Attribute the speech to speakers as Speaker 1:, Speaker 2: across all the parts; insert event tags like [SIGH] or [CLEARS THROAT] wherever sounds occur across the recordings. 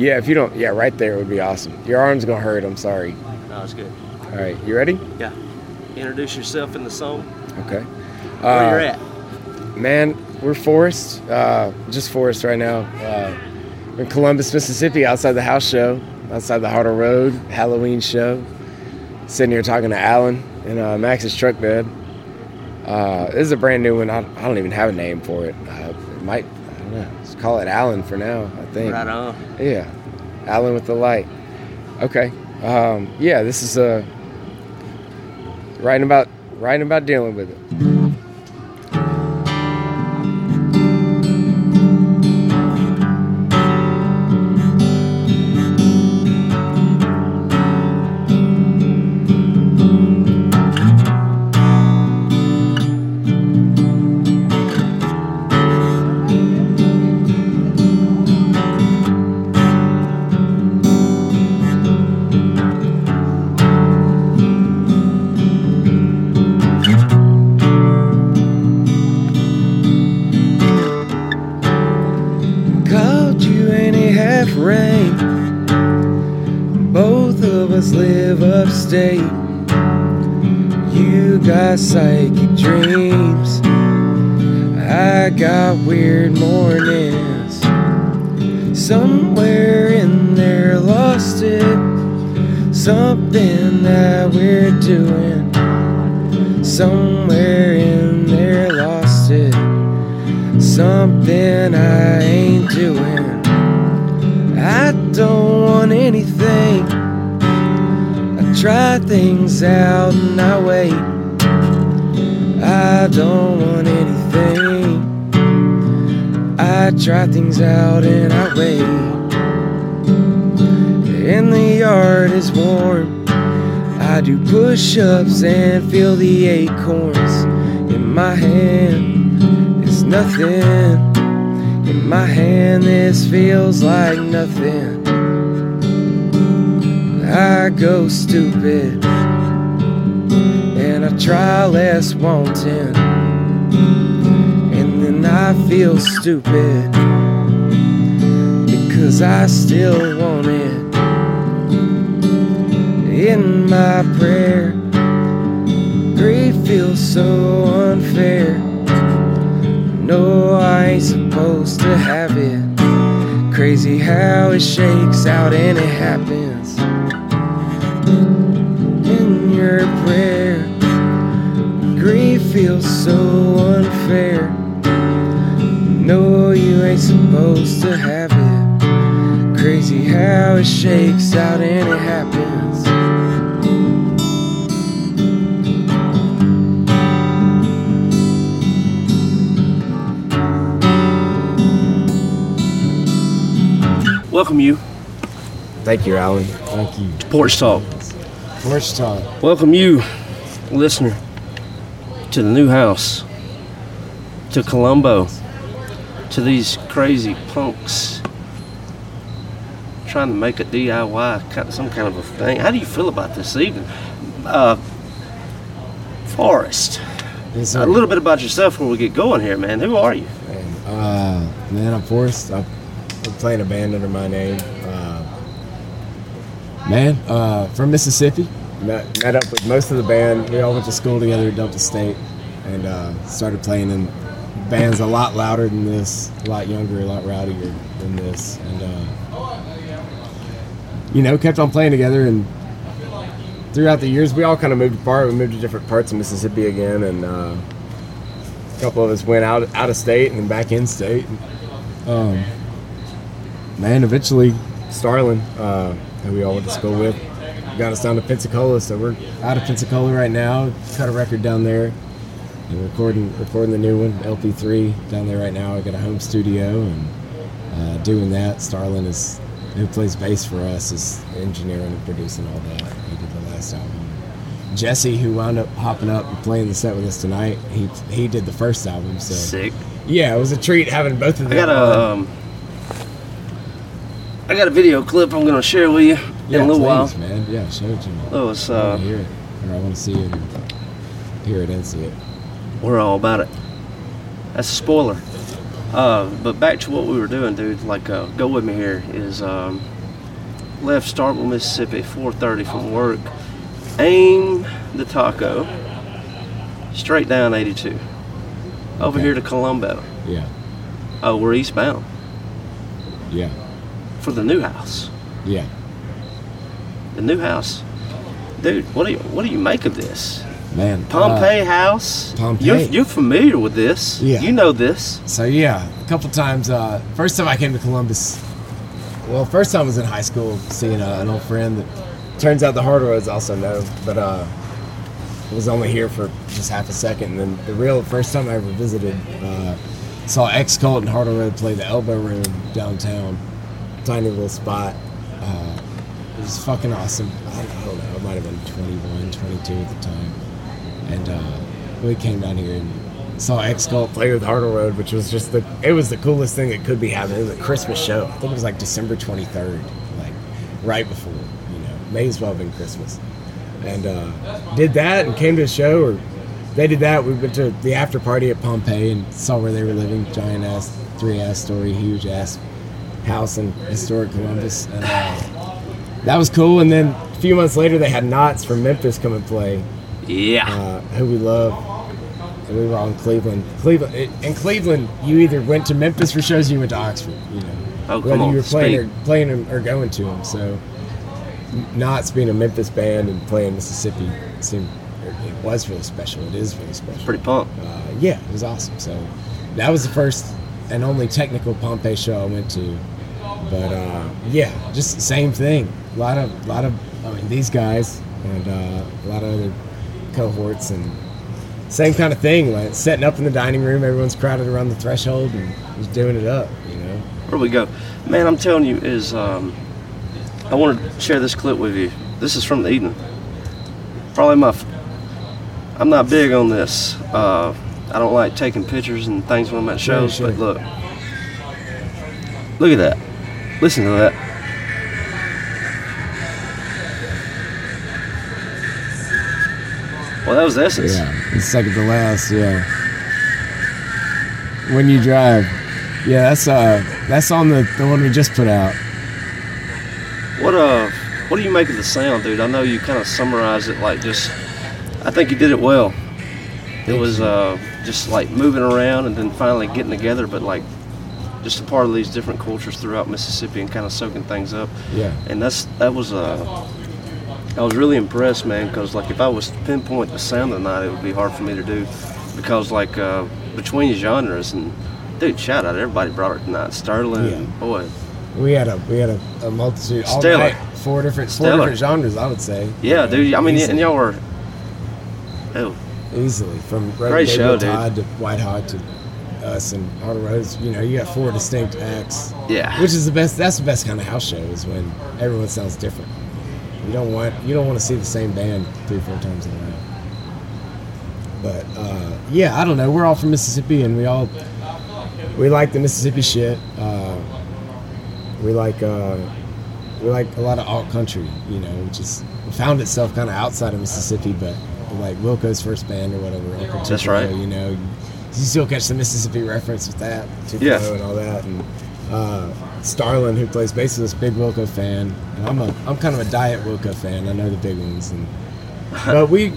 Speaker 1: Yeah, if you don't, yeah, right there would be awesome. Your arm's gonna hurt. I'm sorry.
Speaker 2: No, it's good.
Speaker 1: All right, you ready?
Speaker 2: Yeah. Introduce yourself in the song.
Speaker 1: Okay.
Speaker 2: Where you're at?
Speaker 1: Man, we're Forrest, uh, just Forrest right now. Uh, in Columbus, Mississippi, outside the house show, outside the Harder Road Halloween show. Sitting here talking to Alan in uh, Max's truck bed. Uh, this is a brand new one. I, I don't even have a name for it. Uh, it might, know. Let's call it Alan for now, I think.
Speaker 2: Right on.
Speaker 1: Yeah, Alan with the light. Okay. Um, yeah, this is uh, writing about writing about dealing with it. Somewhere in there, lost it something I ain't doing. I don't want anything. I try things out and I wait. I don't want anything. I try things out and I wait. And the yard is warm. I do push ups and feel the acorns in my hand. It's nothing. In my hand, this feels like nothing. I go stupid and I try less wanting. And then I feel stupid because I still want it. In my prayer, grief feels so unfair. No, I ain't supposed to have it. Crazy how it shakes out and it happens. In your prayer, grief feels so unfair. No, you ain't supposed to have it. Crazy how it shakes out and it happens.
Speaker 2: Welcome you
Speaker 1: Thank you, Alan. Thank you.
Speaker 2: to Porch Talk.
Speaker 1: First time.
Speaker 2: Welcome you, listener, to the Nu Haus, to Columbo, to these crazy punks trying to make a DIY kind of some kind of a thing. How do you feel about this evening? Uh, Forrest,
Speaker 3: Yes,
Speaker 2: a little bit about yourself before we get going here, man. Who are you?
Speaker 3: Uh, man, I'm Forrest. I'm, I'm playing a band under my name. Uh, man, uh, from Mississippi. Met, met up with most of the band. We all went to school together at Delta State and uh, started playing in bands a lot louder than this, a lot younger, a lot rowdier than this. And, uh, you know, kept on playing together. And throughout the years, we all kind of moved apart. We moved to different parts of Mississippi again. And, uh, a couple of us went out out of state and back in state. Um, man, eventually Starlin, uh, who we all went to school with, got us down to Pensacola. So we're out of Pensacola right now. Cut a record down there and recording recording the new one, LP3, down there right now. I got a home studio and uh, doing that. Starlin is who plays bass for us, is engineering and producing all that. He did the last album. Jesse, who wound up hopping up and playing the set with us tonight, he he did the first album. So
Speaker 2: Sick.
Speaker 3: yeah, it was a treat having both of them.
Speaker 2: I got a um, I got a video clip I'm gonna share with you in
Speaker 3: yeah,
Speaker 2: a little while.
Speaker 3: man. Yeah, show it to me.
Speaker 2: Oh, it's
Speaker 3: I
Speaker 2: uh,
Speaker 3: want to hear it, or I want to see it, and hear it and see it.
Speaker 2: we're all about it. That's a spoiler. Uh, but back to what we were doing, dude. Like, uh, go with me here. Is um, left Starkville, Mississippi, 4:30 from work. Aim the taco straight down 82 over
Speaker 3: Okay.
Speaker 2: here to Columbo.
Speaker 3: Yeah,
Speaker 2: Oh, we're eastbound
Speaker 3: yeah,
Speaker 2: for the Nu Haus.
Speaker 3: yeah.
Speaker 2: The new house, dude. What do you what do you make of this?
Speaker 3: Man, uh,
Speaker 2: Pompeii House.
Speaker 3: Pompeii.
Speaker 2: You're, you're familiar with this.
Speaker 3: Yeah.
Speaker 2: You know this.
Speaker 3: So yeah, a couple times. Uh, first time I came to Columbus. Well, first time I was in high school, seeing uh, an old friend that turns out the Hard Roads also know, but uh, was only here for just half a second. And then the real first time I ever visited, uh, saw X Cult and Hard Road play the Elbow Room downtown, tiny little spot. Uh, it was fucking awesome. I, don't know, I might have been 21, 22 at the time. And uh, we came down here and saw X Cult play with Hardle Road, which was just the it was the coolest thing that could be happening. It was a Christmas show. I think it was like December 23rd, like right before, you know, may as well have been Christmas. And uh, did that and came to a show, or they did that. We went to the after party at Pompeii and saw where they were living. Giant ass, three ass story, huge ass house in historic Columbus. And uh, that was cool. And then a few months later, they had Knots from Memphis come and play
Speaker 2: Yeah.
Speaker 3: uh, who we love. And we were all in Cleveland. Cleveland in Cleveland, you either went to Memphis for shows, or you went to Oxford. You know,
Speaker 2: Oh, come
Speaker 3: whether
Speaker 2: on,
Speaker 3: you were playing
Speaker 2: speak.
Speaker 3: or playing them or going to them. So, Knots being a Memphis band and playing Mississippi seemed it was really special. It is really special.
Speaker 2: Pretty pumped.
Speaker 3: Uh, yeah, it was awesome. So that was the first and only technical Pompeii show I went to. But uh, yeah, just the same thing. A lot of, lot of, I mean, these guys and uh, a lot of other cohorts and same kind of thing. Like setting up in the dining room, everyone's crowded around the threshold and just doing it up. You know.
Speaker 2: Where we go, man? I'm telling you, is um, I want to share this clip with you. This is from the evening. Probably my. f- I'm not big on this. Uh, I don't like taking pictures and things when I'm at shows.
Speaker 3: sure.
Speaker 2: But look, look at that. Listen to that. Well, that was the essence.
Speaker 3: Yeah, it's second to last. Yeah. When you drive, yeah, that's uh, that's on the the one we just put out.
Speaker 2: What uh, what do you make of the sound, dude? I know you kind of summarized it like just. I think you did it well. It was uh, just like moving around and then finally getting together, but like just a part of these different cultures throughout Mississippi and kind of soaking things up.
Speaker 3: Yeah.
Speaker 2: And that's that was uh, I was really impressed, man, because like if I was to pinpoint the sound of the night, it would be hard for me to do, because like uh, between genres and. Dude, shout out! Everybody brought it tonight. Sterling,
Speaker 3: Yeah.
Speaker 2: boy,
Speaker 3: We had a we had a, a multitude all
Speaker 2: Stellar.
Speaker 3: night, four different four
Speaker 2: Stellar.
Speaker 3: different genres. I would say.
Speaker 2: yeah, dude. I mean,
Speaker 3: Easily.
Speaker 2: and y'all were, oh,
Speaker 3: easily from Red
Speaker 2: Great show,
Speaker 3: Gabriel
Speaker 2: dude.
Speaker 3: To White Hot to us and Hard Rose. You know, you got four distinct acts.
Speaker 2: Yeah.
Speaker 3: Which is the best. That's the best kind of house show is when everyone sounds different. You don't want you don't want to see the same band three four times in a row. But uh, yeah, I don't know. We're all from Mississippi, and we all we like the Mississippi shit. Uh, we like uh, we like a lot of alt country, you know, which is found itself kind of outside of Mississippi, but like Wilco's first band or whatever.
Speaker 2: That's right.
Speaker 3: You know, you, still catch the Mississippi reference with that, Tupelo
Speaker 2: Yeah.
Speaker 3: and all that, and uh, Starlin, who plays bass, is this big Wilco fan, and I'm a I'm kind of a diet Wilco fan. I know the big ones, and [LAUGHS] but we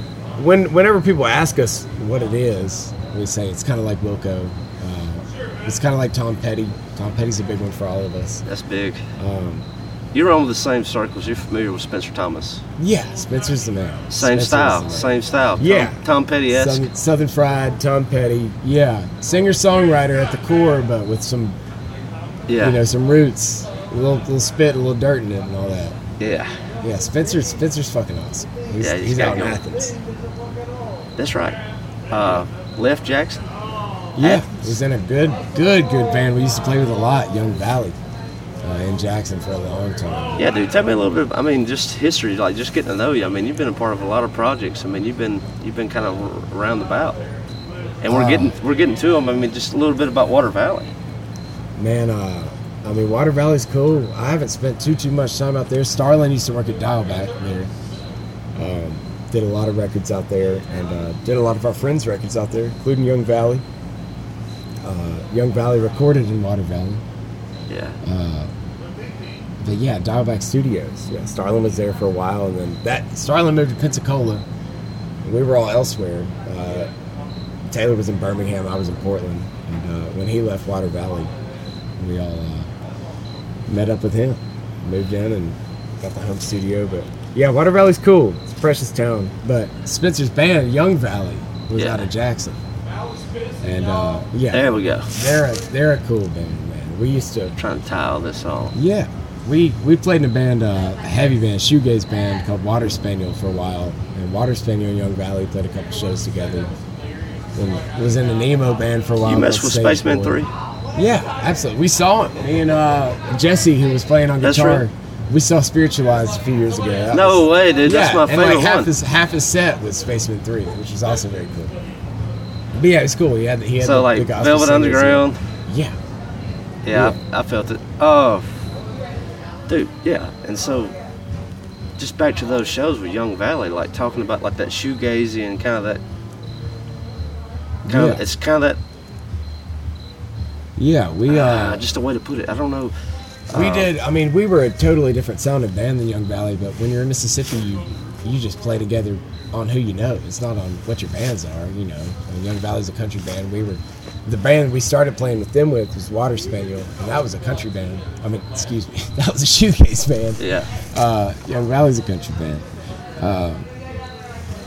Speaker 3: when whenever people ask us what it is, we say it's kind of like Wilco. Uh, it's kind of like Tom Petty. Tom Petty's a big one for all of us.
Speaker 2: that's big.
Speaker 3: Um,
Speaker 2: You're on the same circles. You're familiar with Spencer Thomas.
Speaker 3: yeah, Spencer's the man.
Speaker 2: Same
Speaker 3: Spencer's
Speaker 2: style.
Speaker 3: man.
Speaker 2: Same style.
Speaker 3: Yeah.
Speaker 2: Tom, Petty esque.
Speaker 3: Southern, Fried, Tom Petty. Yeah, singer songwriter at the core, but with some
Speaker 2: Yeah.
Speaker 3: you know some roots, a little, little spit, a little dirt in it, and all that.
Speaker 2: yeah.
Speaker 3: Yeah, Spencer's Spencer's fucking awesome. He's,
Speaker 2: Yeah, he's
Speaker 3: he's out in. Athens.
Speaker 2: That's right. Uh, Left Jackson.
Speaker 3: Yeah,
Speaker 2: Athens.
Speaker 3: he's in a good, good, good band we used to play with a lot, Young Valley. Uh, in Jackson for a long time.
Speaker 2: Yeah, dude. Tell me a little bit. I mean, just history, like just getting to know you. I mean, you've been a part of a lot of projects. I mean, you've been you've been kind of around about, and we're
Speaker 3: Uh,
Speaker 2: getting we're getting to them. I mean, just a little bit about Water Valley.
Speaker 3: Man, uh, I mean, Water Valley's cool. I haven't spent too too much time out there. Starlin used to work at Dialback there. Um, did a lot of records out there, and uh, did a lot of our friends' records out there, including Young Valley. Uh, Young Valley recorded in Water Valley.
Speaker 2: Yeah.
Speaker 3: Uh, but yeah, Dialback Studios. Yeah, Starlin was there for a while, and then that Starlin moved to Pensacola. We were all elsewhere. Uh, Taylor was in Birmingham. I was in Portland. And uh, when he left Water Valley, we all uh, met up with him, moved in, and got the home studio. But yeah, Water Valley's cool. It's a precious town. But Spencer's band, Young Valley, was
Speaker 2: Yeah.
Speaker 3: out of Jackson. And uh, yeah,
Speaker 2: There we go.
Speaker 3: they're a, they're a cool band. We used to
Speaker 2: trying to tie all this all.
Speaker 3: yeah, we we played in a band, uh, a heavy band, shoegaze band called Water Spaniel for a while, and Water Spaniel and Young Valley played a couple shows together. And was in an emo band for a while.
Speaker 2: You messed with
Speaker 3: Spacemen.
Speaker 2: Three.
Speaker 3: Yeah, absolutely. We saw him. Me and uh, Jesse, who was playing on
Speaker 2: That's
Speaker 3: guitar,
Speaker 2: right.
Speaker 3: we saw Spiritualized a few years ago. That
Speaker 2: No
Speaker 3: was-
Speaker 2: way, dude. That's
Speaker 3: yeah,
Speaker 2: my
Speaker 3: and
Speaker 2: favorite
Speaker 3: like half
Speaker 2: one.
Speaker 3: his half his set was Spacemen Three, which was also very cool. But yeah, it's cool. He had he had
Speaker 2: So
Speaker 3: the,
Speaker 2: like
Speaker 3: the
Speaker 2: Velvet Underground.
Speaker 3: Yeah,
Speaker 2: Yeah, I, I felt it. Oh, dude, yeah. And so, just back to those shows with Young Valley, like talking about like that shoegazy and kind of that. Kind of, it's kind of that.
Speaker 3: yeah. We uh,
Speaker 2: Uh, just a way to put it. I don't know.
Speaker 3: We
Speaker 2: Uh,
Speaker 3: did. I mean, we were a totally different sounding band than Young Valley, but when you're in Mississippi, you you just play together on who you know. It's not on what your bands are. You know, I mean, Young Valley's a country band. We were the band we started playing with them with was Water Spaniel, and that was a country band. I mean, excuse me, [LAUGHS] that was a shoegaze band.
Speaker 2: Yeah.
Speaker 3: Uh, Young Valley's a country band. Um,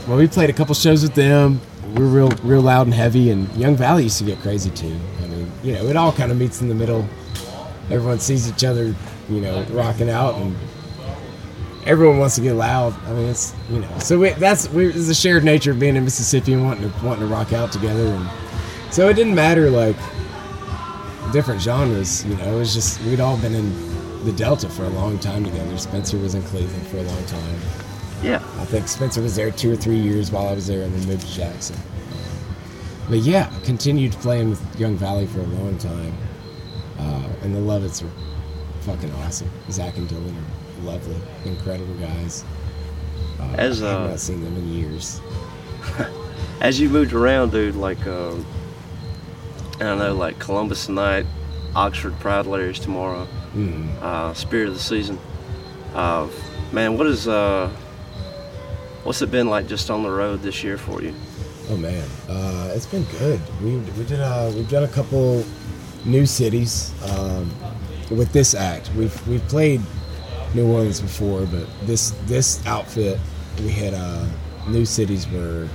Speaker 3: well, we played a couple shows with them. We were real, real loud and heavy, and Young Valley used to get crazy too. I mean, you know, it all kind of meets in the middle. Everyone sees each other, you know, rocking out, and everyone wants to get loud. I mean, it's you know, so we, that's we, it's a shared nature of being in Mississippi and wanting to wanting to rock out together, and so it didn't matter like different genres. You know, it was just we'd all been in the Delta for a long time together. Spencer was in Cleveland for a long time.
Speaker 2: Yeah.
Speaker 3: I think Spencer was there two or three years while I was there, and then moved to Jackson. But yeah, continued playing with Young Valley for a long time, uh, and the Lovitz are fucking awesome. Zach and Dylan lovely, incredible guys. Uh,
Speaker 2: As, uh,
Speaker 3: not seen them in years. [LAUGHS]
Speaker 2: As you moved around, dude, like, um, I don't know, like Columbus tonight, Oxford Pride Layers tomorrow,
Speaker 3: Mm.
Speaker 2: uh, Spirit of the Season. Uh, man, what is uh, what's it been like just on the road this year for you?
Speaker 3: Oh man, uh, it's been good. We we did uh, we've done a couple new cities um, with this act. We've we've played New Orleans before, but this this outfit we had uh, new cities were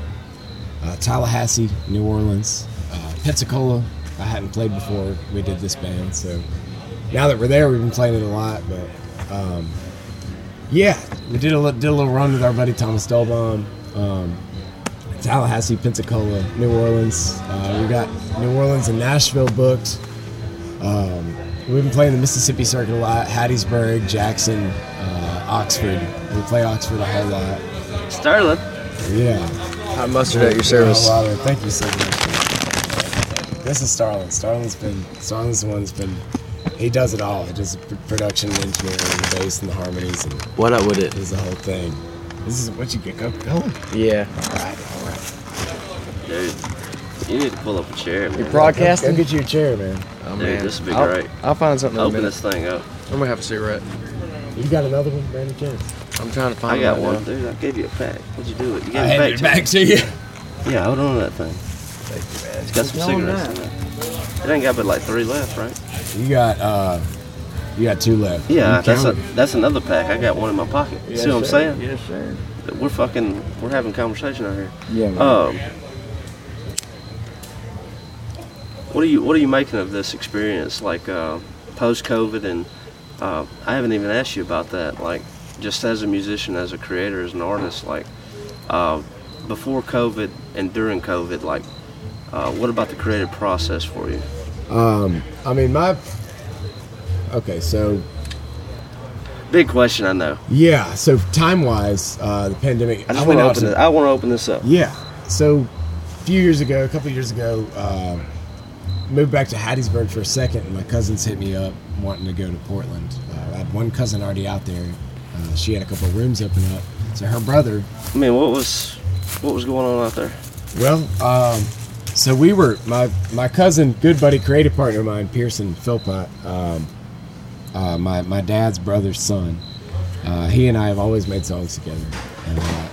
Speaker 3: uh, Tallahassee, New Orleans, uh, Pensacola. I hadn't played before. We did this band, so now that we're there, we've been playing it a lot. But um, yeah, we did a did a little run with our buddy Thomas Dolbaum. Um, Tallahassee, Pensacola, New Orleans. Uh, we got New Orleans and Nashville booked. Um, we've been playing the Mississippi circuit a lot. Hattiesburg, Jackson, uh, Oxford. We play Oxford a whole lot.
Speaker 2: Sterling.
Speaker 3: Yeah.
Speaker 1: Hot mustard at your service.
Speaker 3: Yeah, a lot of- Thank you so much. This is Starlin. Starlin's been Starlin's the one that's been. He does it all. He does the production, and engineering, the bass, and the harmonies, and
Speaker 1: What up with it?
Speaker 3: does the whole thing. This is what you get go going.
Speaker 1: Yeah.
Speaker 3: All right, all right.
Speaker 2: Dude, you need to pull up a chair, man.
Speaker 1: You're broadcasting?
Speaker 3: Go get you a chair, man.
Speaker 1: Oh,
Speaker 2: Dude, this would be
Speaker 1: I'll,
Speaker 2: great.
Speaker 1: I'll find something in a
Speaker 2: Open
Speaker 1: minute.
Speaker 2: this thing up.
Speaker 1: I'm gonna have a cigarette.
Speaker 3: You got another one, Brandon Chance?
Speaker 1: I'm trying to find
Speaker 2: I got one,
Speaker 1: now.
Speaker 2: dude. I gave you a pack. What'd you do with it? You gave
Speaker 3: I
Speaker 2: it
Speaker 3: handed
Speaker 2: back,
Speaker 3: it back to you.
Speaker 2: Yeah, hold on to that thing. It's got some cigarettes in there. It ain't got but like three left, right?
Speaker 3: You got uh, you got two left.
Speaker 2: Yeah,
Speaker 3: You
Speaker 2: that's a,
Speaker 3: counted.
Speaker 2: that's another pack. I got one in my pocket. See what I'm saying?
Speaker 1: Yes, sir.
Speaker 2: We're fucking, we're having conversation out here.
Speaker 1: Yeah, man.
Speaker 2: Um, what are you What are you making of this experience, like uh, post COVID? And uh, I haven't even asked you about that. Like, just as a musician, as a creator, as an artist, like uh, before COVID and during COVID, like, uh, what about the creative process for you?
Speaker 3: Um, I mean, my okay. So
Speaker 2: Big question, I know.
Speaker 3: Yeah. So time wise, uh, the pandemic.
Speaker 2: I want to open this. I want to open this up.
Speaker 3: Yeah. So a few years ago, a couple of years ago, uh, moved back to Hattiesburg for a second, and my cousins hit me up wanting to go to Portland. Uh, I had one cousin already out there. Uh, she had a couple of rooms open up. So her brother,
Speaker 2: I mean, what was what was going on out there?
Speaker 3: well, um, so we were my my cousin, good buddy, creative partner of mine, Pearson Philpot, um, uh, my my dad's brother's son. Uh, he and I have always made songs together. And, uh,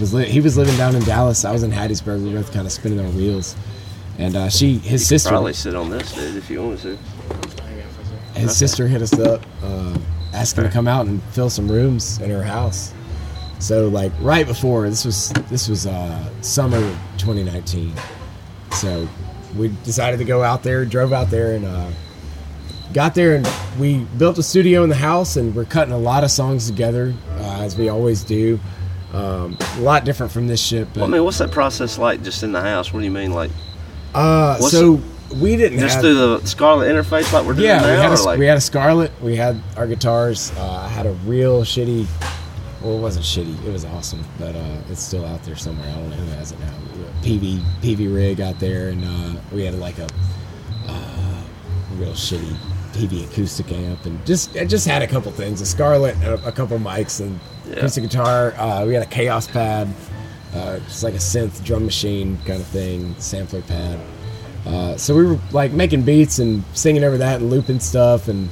Speaker 3: was li- he was living down in Dallas. I was in Hattiesburg. We were both kind of spinning our wheels. And uh, she, his sister,
Speaker 2: Probably sit on this, dude, if you want to.
Speaker 3: his sister hit us up, uh, asking to come out and fill some rooms in her house. So like right before this was this was uh, summer 2019. So we decided to go out there, drove out there, and uh, got there, and we built a studio in the house, and we're cutting a lot of songs together uh, as we always do. Um, a lot different from this shit, but
Speaker 2: Well, I mean, what's that process like just in the house? What do you mean, like
Speaker 3: uh,
Speaker 2: what's
Speaker 3: so we didn't
Speaker 2: just
Speaker 3: have,
Speaker 2: through the Scarlett interface, like we're doing
Speaker 3: Yeah, we
Speaker 2: now,
Speaker 3: had, a,
Speaker 2: like
Speaker 3: we had a Scarlett. We had our guitars. Uh, I had a real shitty. Well, it wasn't shitty. It was awesome, but uh, it's still out there somewhere. I don't know who has it now. Peavey Peavey rig out there, and uh, we had like a uh, real shitty Peavey acoustic amp, and just it just had a couple things. A Scarlett, a, a couple mics, and
Speaker 2: Yeah.
Speaker 3: acoustic guitar. Uh, we had a Kaoss pad, uh, just like a synth drum machine kind of thing, sampler pad. Uh, so we were like making beats and singing over that and looping stuff, and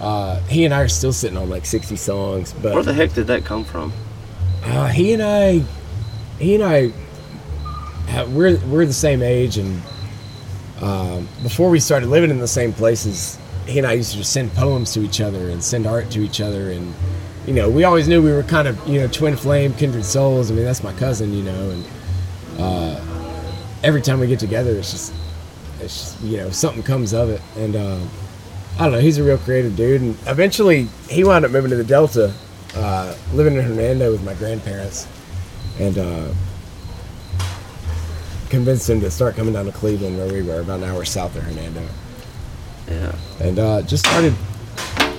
Speaker 3: uh, he and I are still sitting on like 60 songs. But
Speaker 2: where the heck did that come from?
Speaker 3: uh, he and I, he and I, have, we're we're the same age, and um, before we started living in the same places, he and I used to just send poems to each other and send art to each other, and you know, we always knew we were kind of you know twin flame, kindred souls. I mean, that's my cousin, you know, and uh, every time we get together, it's just it's just, you know something comes of it, and uh, I don't know. He's a real creative dude, and eventually he wound up moving to the Delta, uh, living in Hernando with my grandparents, and uh, convinced him to start coming down to Cleveland, where we were, about an hour south of Hernando,
Speaker 2: Yeah.
Speaker 3: and uh, just started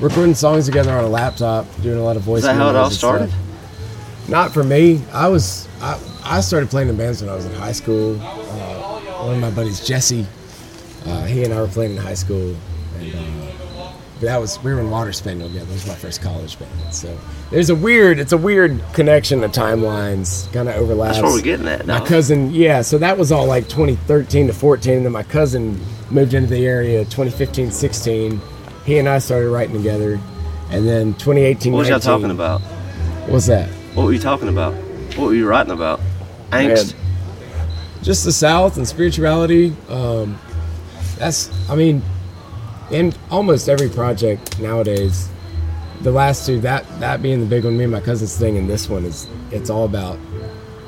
Speaker 3: recording songs together on a laptop, doing a lot of voice.
Speaker 2: Is that how it all started?
Speaker 3: stuff. Not for me. I was I, I started playing in bands when I was in high school. Uh, one of my buddies, Jesse, uh, he and I were playing in high school, and uh, but that was we were in Water Spaniel together. That was my first college band. So there's a weird, it's a weird connection. The timelines kind of overlaps.
Speaker 2: That's where we're getting at
Speaker 3: My cousin, yeah. So that was all like 2013 to 14, and then my cousin moved into the area 2015, 16. He and I started writing together, and then 2018.
Speaker 2: What was y'all talking about?
Speaker 3: What's that?
Speaker 2: What were you talking about? What were you writing about? Angst.
Speaker 3: just the South and spirituality. Um, that's, I mean, in almost every project nowadays, the last two, that that being the big one, me and my cousin's thing, and this one is, it's all about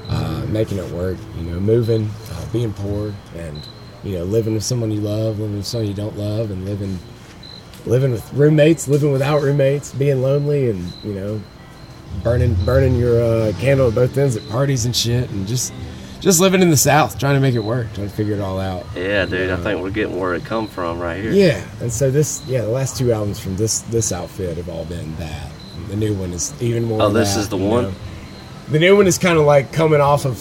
Speaker 3: uh, making it work. You know, moving, uh, being poor, and you know, living with someone you love, living with someone you don't love, and living, living with roommates, living without roommates, being lonely, and you know, burning burning your uh, candle at both ends at parties and shit, and just just living in the South, trying to make it work, trying to figure it all out.
Speaker 2: Yeah, dude. I think we're getting where it come from right here.
Speaker 3: Yeah, and so this, yeah, the last two albums from this this outfit have all been that. The new one is even more.
Speaker 2: Oh, this
Speaker 3: that,
Speaker 2: is the one?
Speaker 3: know. The new one is kind of like coming off of,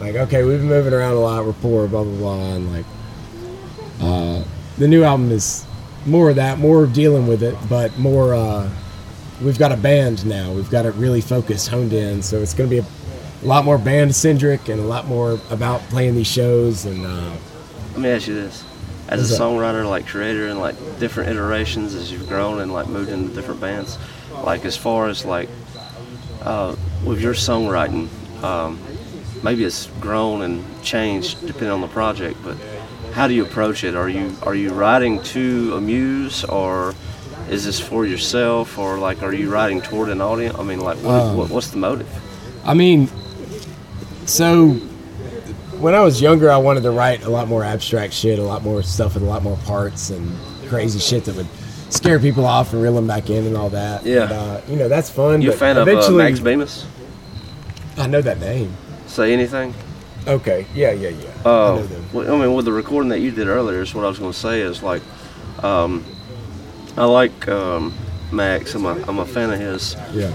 Speaker 3: like, okay, we've been moving around a lot, we're poor, blah blah blah, and like, uh, the new album is more of that, more dealing with it, but more. uh We've got a band now. We've got it really focused, honed in. So it's going to be a, a lot more band centric and a lot more about playing these shows and. Uh,
Speaker 2: Let me ask you this: as a songwriter, like creator, and like different iterations as you've grown and like moved into different bands, like as far as like uh, with your songwriting, um, maybe it's grown and changed depending on the project, but how do you approach it? Are you are you writing to amuse or is this for yourself or like are you writing toward an audience? I mean, like what,
Speaker 3: Um,
Speaker 2: what, what's the motive?
Speaker 3: I mean, so when I was younger, I wanted to write a lot more abstract shit, a lot more stuff with a lot more parts and crazy shit that would scare people off and reel them back in and all that.
Speaker 2: Yeah.
Speaker 3: And, uh, you know, that's fun.
Speaker 2: You a fan of uh, Max Bemis?
Speaker 3: I know that name.
Speaker 2: Say anything?
Speaker 3: Okay. Yeah, yeah, yeah. I
Speaker 2: Uh,
Speaker 3: know them.
Speaker 2: well, I mean, with the recording that you did earlier, is what I was going to say is like, um, I like um, Max. I'm a I'm a fan of his.
Speaker 3: Yeah.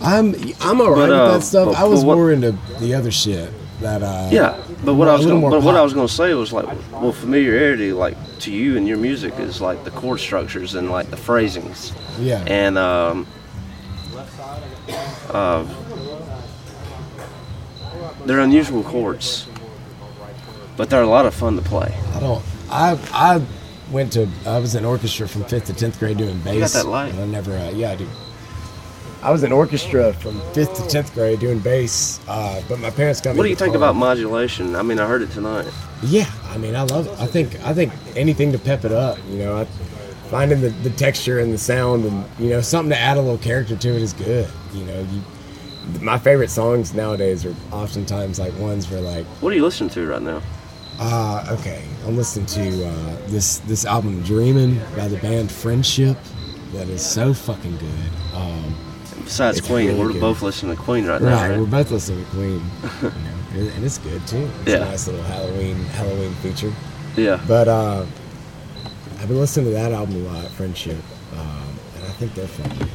Speaker 3: I'm I'm alright
Speaker 2: But,
Speaker 3: with
Speaker 2: uh,
Speaker 3: that stuff.
Speaker 2: but-
Speaker 3: I was
Speaker 2: what-
Speaker 3: more into the other shit that uh
Speaker 2: Yeah, but what I was gonna, but what I was gonna say was like, well, familiarity, like to you and your music, is like the chord structures and like the phrasings,
Speaker 3: Yeah.
Speaker 2: and um, uh, they're unusual chords, but they're a lot of fun to play.
Speaker 3: I don't I I went to I was in orchestra from fifth to tenth grade doing bass.
Speaker 2: got that light.
Speaker 3: and I never uh, yeah I do. I was in orchestra from fifth to tenth grade doing bass, uh, but my parents got me.
Speaker 2: What do you think about modulation? I mean, I heard it tonight.
Speaker 3: Yeah, I mean, I love it. I think I think anything to pep it up. You know, I, finding the, the texture and the sound, and you know, something to add a little character to it is good. You know, you, my favorite songs nowadays are oftentimes like ones where like,
Speaker 2: What are you listening to right now?
Speaker 3: uh, okay, I'm listening to uh, this this album "Dreaming" by the band Friendship. That is so fucking good. Um,
Speaker 2: Besides Queen,
Speaker 3: really
Speaker 2: we're
Speaker 3: good.
Speaker 2: both listening to Queen right now,
Speaker 3: right,
Speaker 2: right?
Speaker 3: we're both listening to Queen, [LAUGHS] you know, and it's good too. It's
Speaker 2: Yeah.
Speaker 3: a nice little Halloween Halloween feature.
Speaker 2: Yeah.
Speaker 3: But uh, I've been listening to that album a lot, Friendship, um, and I think they're fun.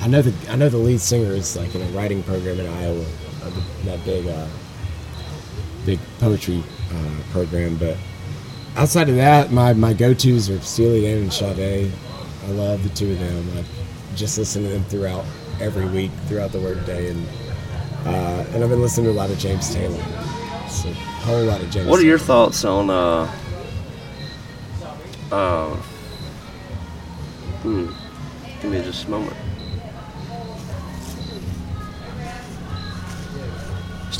Speaker 3: I know the I know the lead singer is like in a writing program in Iowa, uh, that big uh, big poetry uh, program. But outside of that, my my go tos are Steely Dan and Sade. I love the two of them. I just listen to them throughout every week, throughout the workday, and uh, and I've been listening to a lot of James Taylor. It's a whole lot of James.
Speaker 2: What are your
Speaker 3: Taylor.
Speaker 2: thoughts on uh uh hmm, give me just a moment.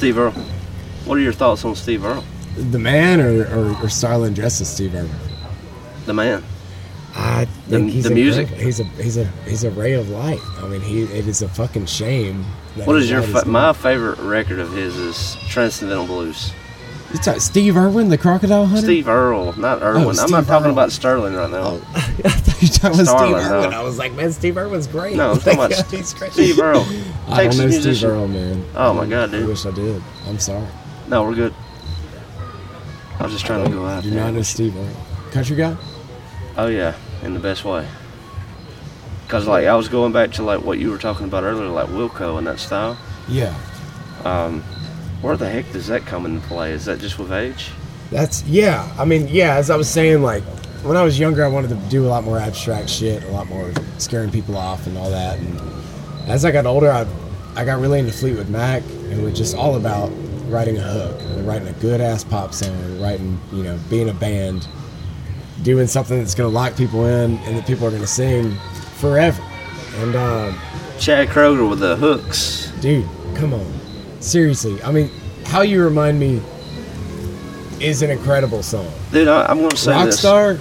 Speaker 2: Steve Earle. What are your thoughts on Steve Earle?
Speaker 3: The man or, or, or Starlin dressed as Steve Earle?
Speaker 2: The man.
Speaker 3: I
Speaker 2: The-
Speaker 3: think he's
Speaker 2: the music?
Speaker 3: incredible. He's a he's a he's a ray of light. I mean, he it is a fucking shame.
Speaker 2: What is your fa- my favorite record of his is Transcendental Blues.
Speaker 3: You talk, Steve Irwin, the crocodile hunter?
Speaker 2: Steve Earle, not Irwin. I'm
Speaker 3: Oh, Steve
Speaker 2: not talking
Speaker 3: Earle.
Speaker 2: about Sterling right now.
Speaker 3: Oh, [LAUGHS] I thought you were talking about
Speaker 2: Starlin,
Speaker 3: Steve Irwin.
Speaker 2: no.
Speaker 3: I was like, man, Steve Irwin's great.
Speaker 2: No, I'm [LAUGHS] talking about
Speaker 3: Like, he's great.
Speaker 2: Steve Earle. [LAUGHS]
Speaker 3: I don't know
Speaker 2: musician.
Speaker 3: Steve Earle, man.
Speaker 2: Oh my God, dude.
Speaker 3: I wish I did. I'm sorry.
Speaker 2: No, we're good. I was just trying to go out
Speaker 3: Do
Speaker 2: there.
Speaker 3: not know Steve Earle. Country guy?
Speaker 2: Oh yeah, in the best way. Cause like I was going back to like what you were talking about earlier, like Wilco and that style.
Speaker 3: Yeah.
Speaker 2: Um, where the heck does that come into play? Is that just with age?
Speaker 3: That's yeah. I mean, yeah. As I was saying, like when I was younger, I wanted to do a lot more abstract shit, a lot more scaring people off and all that. And as I got older, I I got really into Fleetwood Mac, and it was just all about writing a hook, writing a good ass pop song, writing you know being a band, doing something that's gonna lock people in and that people are gonna sing forever. And um,
Speaker 2: Chad Kroeger with the hooks.
Speaker 3: dude, come on, seriously. I mean, how you remind me is an incredible song.
Speaker 2: Dude, I, I'm gonna say this.
Speaker 3: Rockstar,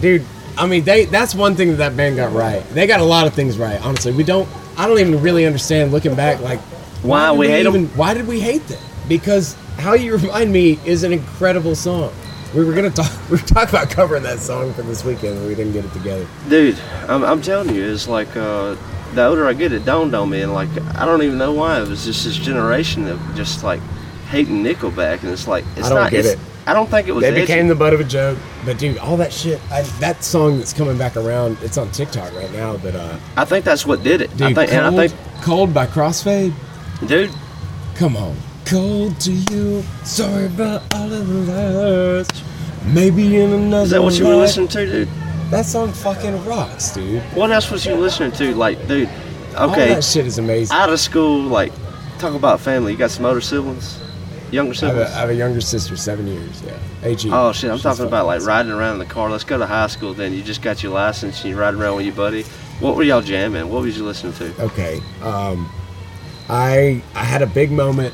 Speaker 3: dude. I mean, they that's one thing that that band got right. They got a lot of things right. Honestly, we don't. I don't even really understand looking back. Like,
Speaker 2: Why
Speaker 3: did
Speaker 2: we hate
Speaker 3: even, Why did we hate them? Because "How You Remind Me" is an incredible song. We were gonna talk. [LAUGHS] We were talking about covering that song for this weekend, but we didn't get it together.
Speaker 2: Dude, I'm, I'm telling you, it's like uh, the older I get, it dawned on me, and like I don't even know why. It was just this generation of just like hating Nickelback, and it's like it's
Speaker 3: I don't
Speaker 2: not.
Speaker 3: get it.
Speaker 2: I don't think it was.
Speaker 3: They
Speaker 2: edgy.
Speaker 3: became the butt of a joke. But dude, all that shit. I, that song that's coming back around. It's on TikTok right now. But uh,
Speaker 2: I think that's what did it.
Speaker 3: dude,
Speaker 2: I think,
Speaker 3: cold,
Speaker 2: and I think,
Speaker 3: cold by Crossfade.
Speaker 2: dude,
Speaker 3: Come on. Cold to you. Sorry about all of the lies. Maybe in another
Speaker 2: is that what you were
Speaker 3: life.
Speaker 2: listening to, dude?
Speaker 3: That song fucking rocks, dude.
Speaker 2: What else was you listening to? Like, dude,
Speaker 3: All
Speaker 2: okay,
Speaker 3: that shit is amazing.
Speaker 2: out of school, like, talk about family. You got some older siblings, younger
Speaker 3: I have,
Speaker 2: siblings.
Speaker 3: a, I have a younger sister, seven years. Yeah. AG.
Speaker 2: Oh shit! I'm
Speaker 3: She's
Speaker 2: talking about like
Speaker 3: fucking
Speaker 2: riding around in the car. Let's go to high school. Then you just got your license and you ride around with your buddy. What were y'all jamming? What was you listening to?
Speaker 3: Okay. Um, I I had a big moment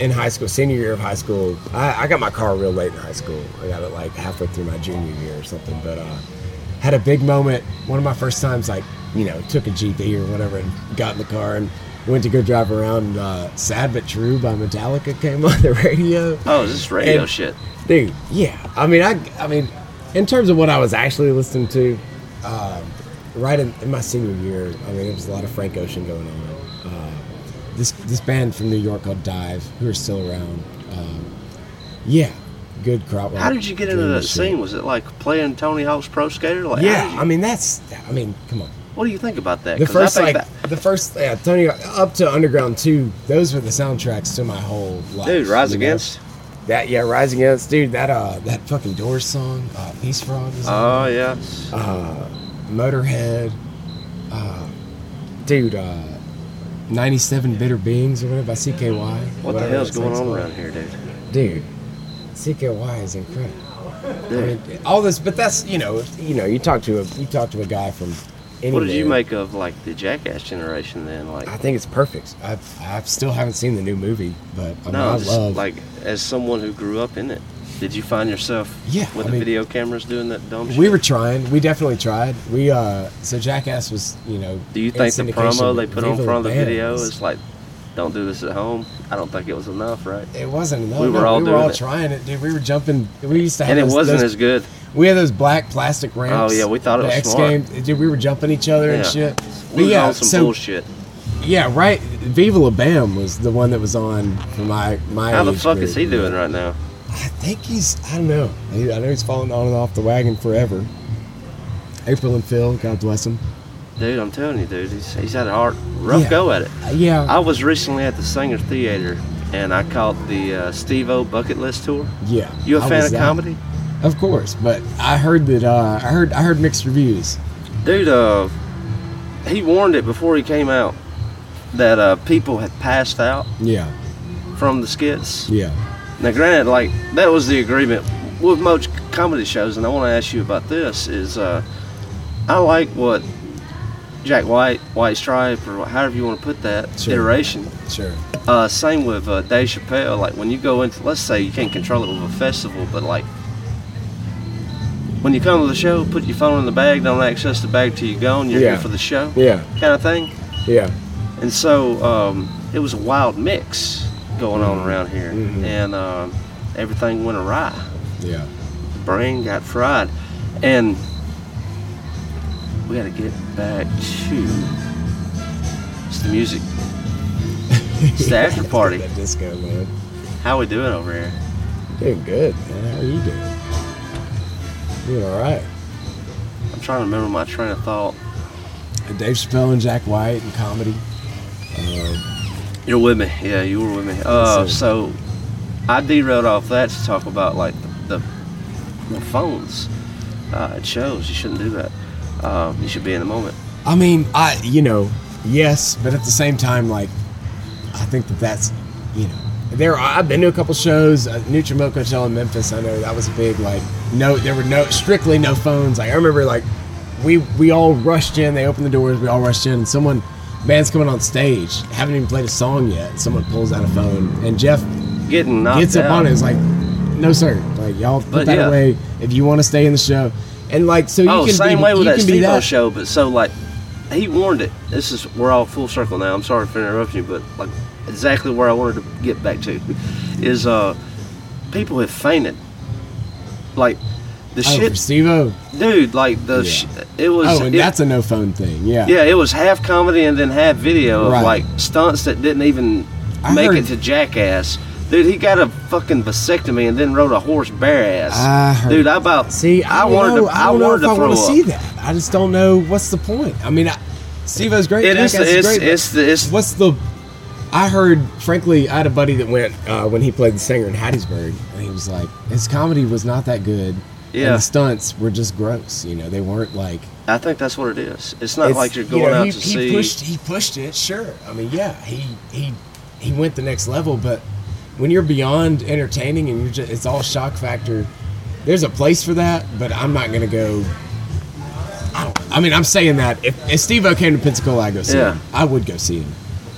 Speaker 3: in high school, senior year of high school. I, I got my car real late in high school. I got it like halfway through my junior year or something. But uh, had a big moment. One of my first times, like you know, took a GP or whatever and got in the car and went to go drive around. And, uh, Sad but True by Metallica came [LAUGHS] on the radio.
Speaker 2: Oh, is this radio
Speaker 3: And-
Speaker 2: shit?
Speaker 3: Dude, yeah. I mean, I, I mean, in terms of what I was actually listening to, um, right in, in my senior year, I mean, there was a lot of Frank Ocean going on. This this band from New York called DIIV, who are still around. Um, yeah, good crowd.
Speaker 2: How did you get into that scene? Was it like playing Tony Hawk's Pro Skater? Like,
Speaker 3: Yeah,
Speaker 2: you-
Speaker 3: I mean that's. I mean, come on.
Speaker 2: what do you think about that?
Speaker 3: The first like the first yeah, Tony up to Underground two. Those were the soundtracks to my whole life.
Speaker 2: dude, Rise
Speaker 3: you know?
Speaker 2: Against.
Speaker 1: That yeah, Rise Against.
Speaker 3: dude. That uh, that fucking Doors song, uh, Peace Frog.
Speaker 2: Oh yeah,
Speaker 3: uh, Motorhead, uh, dude. Uh, 97 Bitter Beings or whatever by CKY.
Speaker 2: what the hell's going on
Speaker 3: called.
Speaker 2: around here, dude?
Speaker 3: dude? CKY is incredible. I mean, all this, but that's you know, you know, you talk to a you talk to a guy from. Anywhere.
Speaker 2: what did you make of like the Jackass generation then? Like,
Speaker 3: I think it's perfect. I I still haven't seen the new movie, but I, mean,
Speaker 2: no,
Speaker 3: I love
Speaker 2: like as someone who grew up in it, did you find yourself
Speaker 3: Yeah,
Speaker 2: with
Speaker 3: I
Speaker 2: the
Speaker 3: mean-
Speaker 2: video cameras doing that dumb shit?
Speaker 3: We were trying. We definitely tried. We uh, so Jackass was, you know.
Speaker 2: Do you think the promo they put on front of the video is like, "Don't do this at home"? I don't think it was enough, right?
Speaker 3: It wasn't enough.
Speaker 2: We were
Speaker 3: No,
Speaker 2: all
Speaker 3: we were all
Speaker 2: it.
Speaker 3: trying it, dude. We were jumping. We used to have.
Speaker 2: And it
Speaker 3: those,
Speaker 2: wasn't
Speaker 3: those-
Speaker 2: as good.
Speaker 3: We had those black plastic ramps.
Speaker 2: Oh, yeah, we thought it was
Speaker 3: X
Speaker 2: smart.
Speaker 3: Games, dude. We were jumping each other and shit.
Speaker 2: We
Speaker 3: But yeah,
Speaker 2: on some
Speaker 3: so
Speaker 2: bullshit.
Speaker 3: yeah, right. Viva La Bam was the one that was on for my my.
Speaker 2: How the fuck
Speaker 3: group.
Speaker 2: is he doing right now?
Speaker 3: I think he's. I don't know. He- I know he's falling on and off the wagon forever. April and Phil, God bless them.
Speaker 2: Dude, I'm telling you, dude, he's, he's had a hard, rough
Speaker 3: Yeah.
Speaker 2: go at it.
Speaker 3: Uh, yeah.
Speaker 2: I was recently at the Saenger Theater, and I caught the uh, Steve-O Bucket List Tour.
Speaker 3: yeah.
Speaker 2: You a
Speaker 3: I
Speaker 2: fan of
Speaker 3: that.
Speaker 2: comedy?
Speaker 3: Of course, but I heard that. Uh, I heard. I heard mixed reviews.
Speaker 2: Dude, uh, he warned it before he came out that uh, people had passed out
Speaker 3: Yeah.
Speaker 2: from the skits.
Speaker 3: Yeah.
Speaker 2: Now, granted, like that was the agreement with most comedy shows, and I want to ask you about this. Is uh, I like what Jack White, White Stripe, or however you want to put that
Speaker 3: Sure.
Speaker 2: iteration.
Speaker 3: Sure.
Speaker 2: Uh, same with uh, Dave Chappelle. Like when you go into, let's say you can't control it with a festival, but like when you come to the show, put your phone in the bag, don't access the bag till you're gone. You're
Speaker 1: Yeah.
Speaker 2: here for the show,
Speaker 1: Yeah,
Speaker 2: kind of thing.
Speaker 1: yeah.
Speaker 2: And so um, it was a wild mix going on around here,
Speaker 1: Mhm.
Speaker 2: and um, everything went awry.
Speaker 3: Yeah.
Speaker 2: brain got fried. And we got to get back to it's the music. It's the after [LAUGHS] party.
Speaker 3: that disco man.
Speaker 2: How we doing over here?
Speaker 3: Doing good, man. How are you doing? Doing all right.
Speaker 2: I'm trying to remember my train of thought.
Speaker 3: Dave Chappelle and Jack White and comedy. Um,
Speaker 2: You're with me, yeah, you were with me. Uh, so I derailed off that to talk about like the, the phones. Uh, it shows you shouldn't do that. Uh, you should be in the moment.
Speaker 3: I mean, I you know, yes, but at the same time, like, I think that that's, you know, there. I've been to a couple shows. Uh, Neutral Milk Hotel in Memphis. I know that was a big like. No, there were no strictly no phones. Like I remember, like we we all rushed in. They opened the doors. We all rushed in, and someone. Band's coming on stage, haven't even played a song yet. Someone pulls out a phone, and Jeff
Speaker 2: Getting
Speaker 3: gets up
Speaker 2: out.
Speaker 3: on it. It's like, no, sir. Like y'all put
Speaker 2: But
Speaker 3: that
Speaker 2: yeah.
Speaker 3: away if you want to stay in the show. And like, so you
Speaker 2: oh,
Speaker 3: can
Speaker 2: same
Speaker 3: be,
Speaker 2: way with that Steve
Speaker 3: that.
Speaker 2: show, but so like he warned it. This is we're all full circle now. I'm sorry for interrupting you, but like exactly where I wanted to get back to is uh people have fainted. Like the
Speaker 3: Oh,
Speaker 2: shit,
Speaker 3: Steve-O.
Speaker 2: dude. Like the
Speaker 3: Yeah.
Speaker 2: sh- it was.
Speaker 3: Oh, and
Speaker 2: it-
Speaker 3: that's a no phone thing. Yeah.
Speaker 2: yeah, it was half comedy and then half video of
Speaker 3: Right.
Speaker 2: like stunts that didn't even
Speaker 3: I
Speaker 2: make
Speaker 3: heard-
Speaker 2: it to Jackass. Dude, he got a fucking vasectomy and then rode a horse bare ass.
Speaker 3: I heard-
Speaker 2: Dude, I about
Speaker 3: See, I,
Speaker 2: I wanted
Speaker 3: know.
Speaker 2: to
Speaker 3: I
Speaker 2: I,
Speaker 3: don't know if
Speaker 2: to
Speaker 3: I
Speaker 2: throw
Speaker 3: want to see that. I just don't know what's the point. I mean, I, Steve-O's great.
Speaker 2: It is.
Speaker 3: Jackass
Speaker 2: It's
Speaker 3: great.
Speaker 2: it's the it's
Speaker 3: what's the? I heard, frankly, I had a buddy that went uh, when he played the Saenger in Hattiesburg, and he was like, his comedy was not that good.
Speaker 2: Yeah.
Speaker 3: And the stunts were just gross. You know, they weren't like.
Speaker 2: I think that's what it is. It's not
Speaker 3: it's-
Speaker 2: like you're
Speaker 3: you
Speaker 2: going
Speaker 3: know,
Speaker 2: out
Speaker 3: he,
Speaker 2: to
Speaker 3: he
Speaker 2: see.
Speaker 3: Pushed, he pushed it, sure. I mean, yeah, he he he went the next level. But when you're beyond entertaining and you're just, it's all shock factor. There's a place for that, but I'm not gonna go. I don't. I mean, I'm saying that if, if Steve O came to Pensacola, I go see
Speaker 2: Yeah.
Speaker 3: him. I would go see him.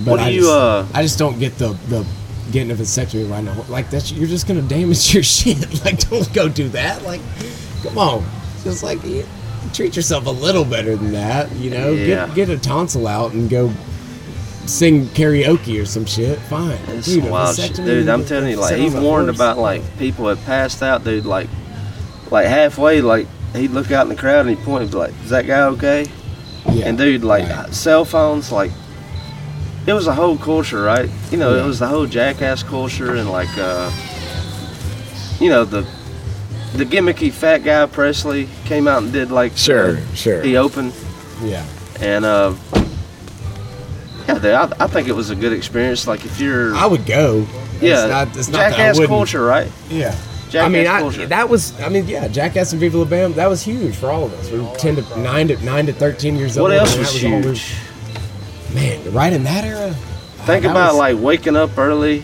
Speaker 3: But I
Speaker 2: you,
Speaker 3: just,
Speaker 2: uh,
Speaker 3: I just don't get the the getting a vasectomy right now. Like that's you're just gonna damage [LAUGHS] your shit. Like don't go do that. Like, come on. Just like treat yourself a little better than that. You know,
Speaker 2: Yeah.
Speaker 3: get get a tonsil out and go sing karaoke or some shit. Fine,
Speaker 2: It's
Speaker 3: Dude,
Speaker 2: wild shit, dude. I'm telling you, like he warned
Speaker 3: horse.
Speaker 2: about like people had passed out, dude. Like, like halfway, like he'd look out in the crowd and he'd point and be like, "Is that guy okay?"
Speaker 3: Yeah,
Speaker 2: And dude, like
Speaker 3: right.
Speaker 2: cell phones, like it was a whole culture, right? You know,
Speaker 3: Yeah.
Speaker 2: it was the whole jackass culture and like uh you know the the gimmicky fat guy Presley came out and did like
Speaker 1: Sure,
Speaker 2: uh,
Speaker 1: sure.
Speaker 2: he opened
Speaker 3: Yeah.
Speaker 2: and uh yeah they, I, I think it was a good experience like if you're
Speaker 3: I would go.
Speaker 2: yeah
Speaker 3: It's not, it's not that I
Speaker 2: jackass culture right
Speaker 3: Yeah.
Speaker 2: jackass
Speaker 3: I mean, I,
Speaker 2: culture
Speaker 3: that was. I mean, yeah, Jackass and Viva La Bam. That was huge for all of us. We were ten to nine to nine to thirteen years
Speaker 2: what
Speaker 3: old.
Speaker 2: What
Speaker 3: else
Speaker 2: was
Speaker 3: all
Speaker 2: huge
Speaker 3: man, right in that era.
Speaker 2: think
Speaker 3: that
Speaker 2: about
Speaker 3: was-
Speaker 2: like waking up early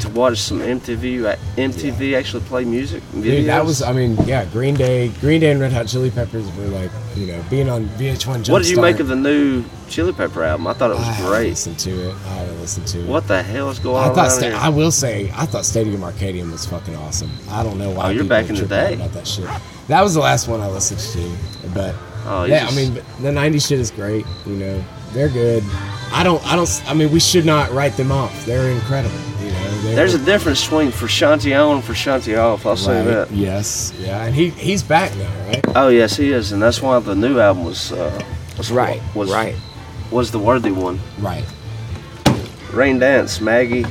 Speaker 2: to watch some MTV MTV actually play music and
Speaker 3: Dude, that was. I mean, yeah, Green Day, Green Day and Red Hot Chili Peppers were like, you know, being on VH1.
Speaker 2: what did you make of the new Chili Pepper album I thought it was
Speaker 3: I
Speaker 2: great
Speaker 3: Listen to it. I listened to it.
Speaker 2: what the hell is going
Speaker 3: I
Speaker 2: on
Speaker 3: thought. Sta-
Speaker 2: here?
Speaker 3: I will say, I thought Stadium Arcadium was fucking awesome. I don't know why.
Speaker 2: Oh, you're back in the day.
Speaker 3: about that shit. That was the last one I listened to, but
Speaker 2: Oh,
Speaker 3: yeah,
Speaker 2: just-
Speaker 3: I mean, the '90s shit is great. You know, they're good. I don't. I don't. I mean, we should not write them off. They're incredible. You know, they're,
Speaker 2: There's a difference between Frusciante on and Frusciante off. I'll say that.
Speaker 3: Yes. Yeah, and he he's back now, right?
Speaker 2: Oh yes, he is, and that's why the new album was uh, was was
Speaker 1: right.
Speaker 2: was the worthy one.
Speaker 3: Right.
Speaker 2: Rain Dance, Maggie.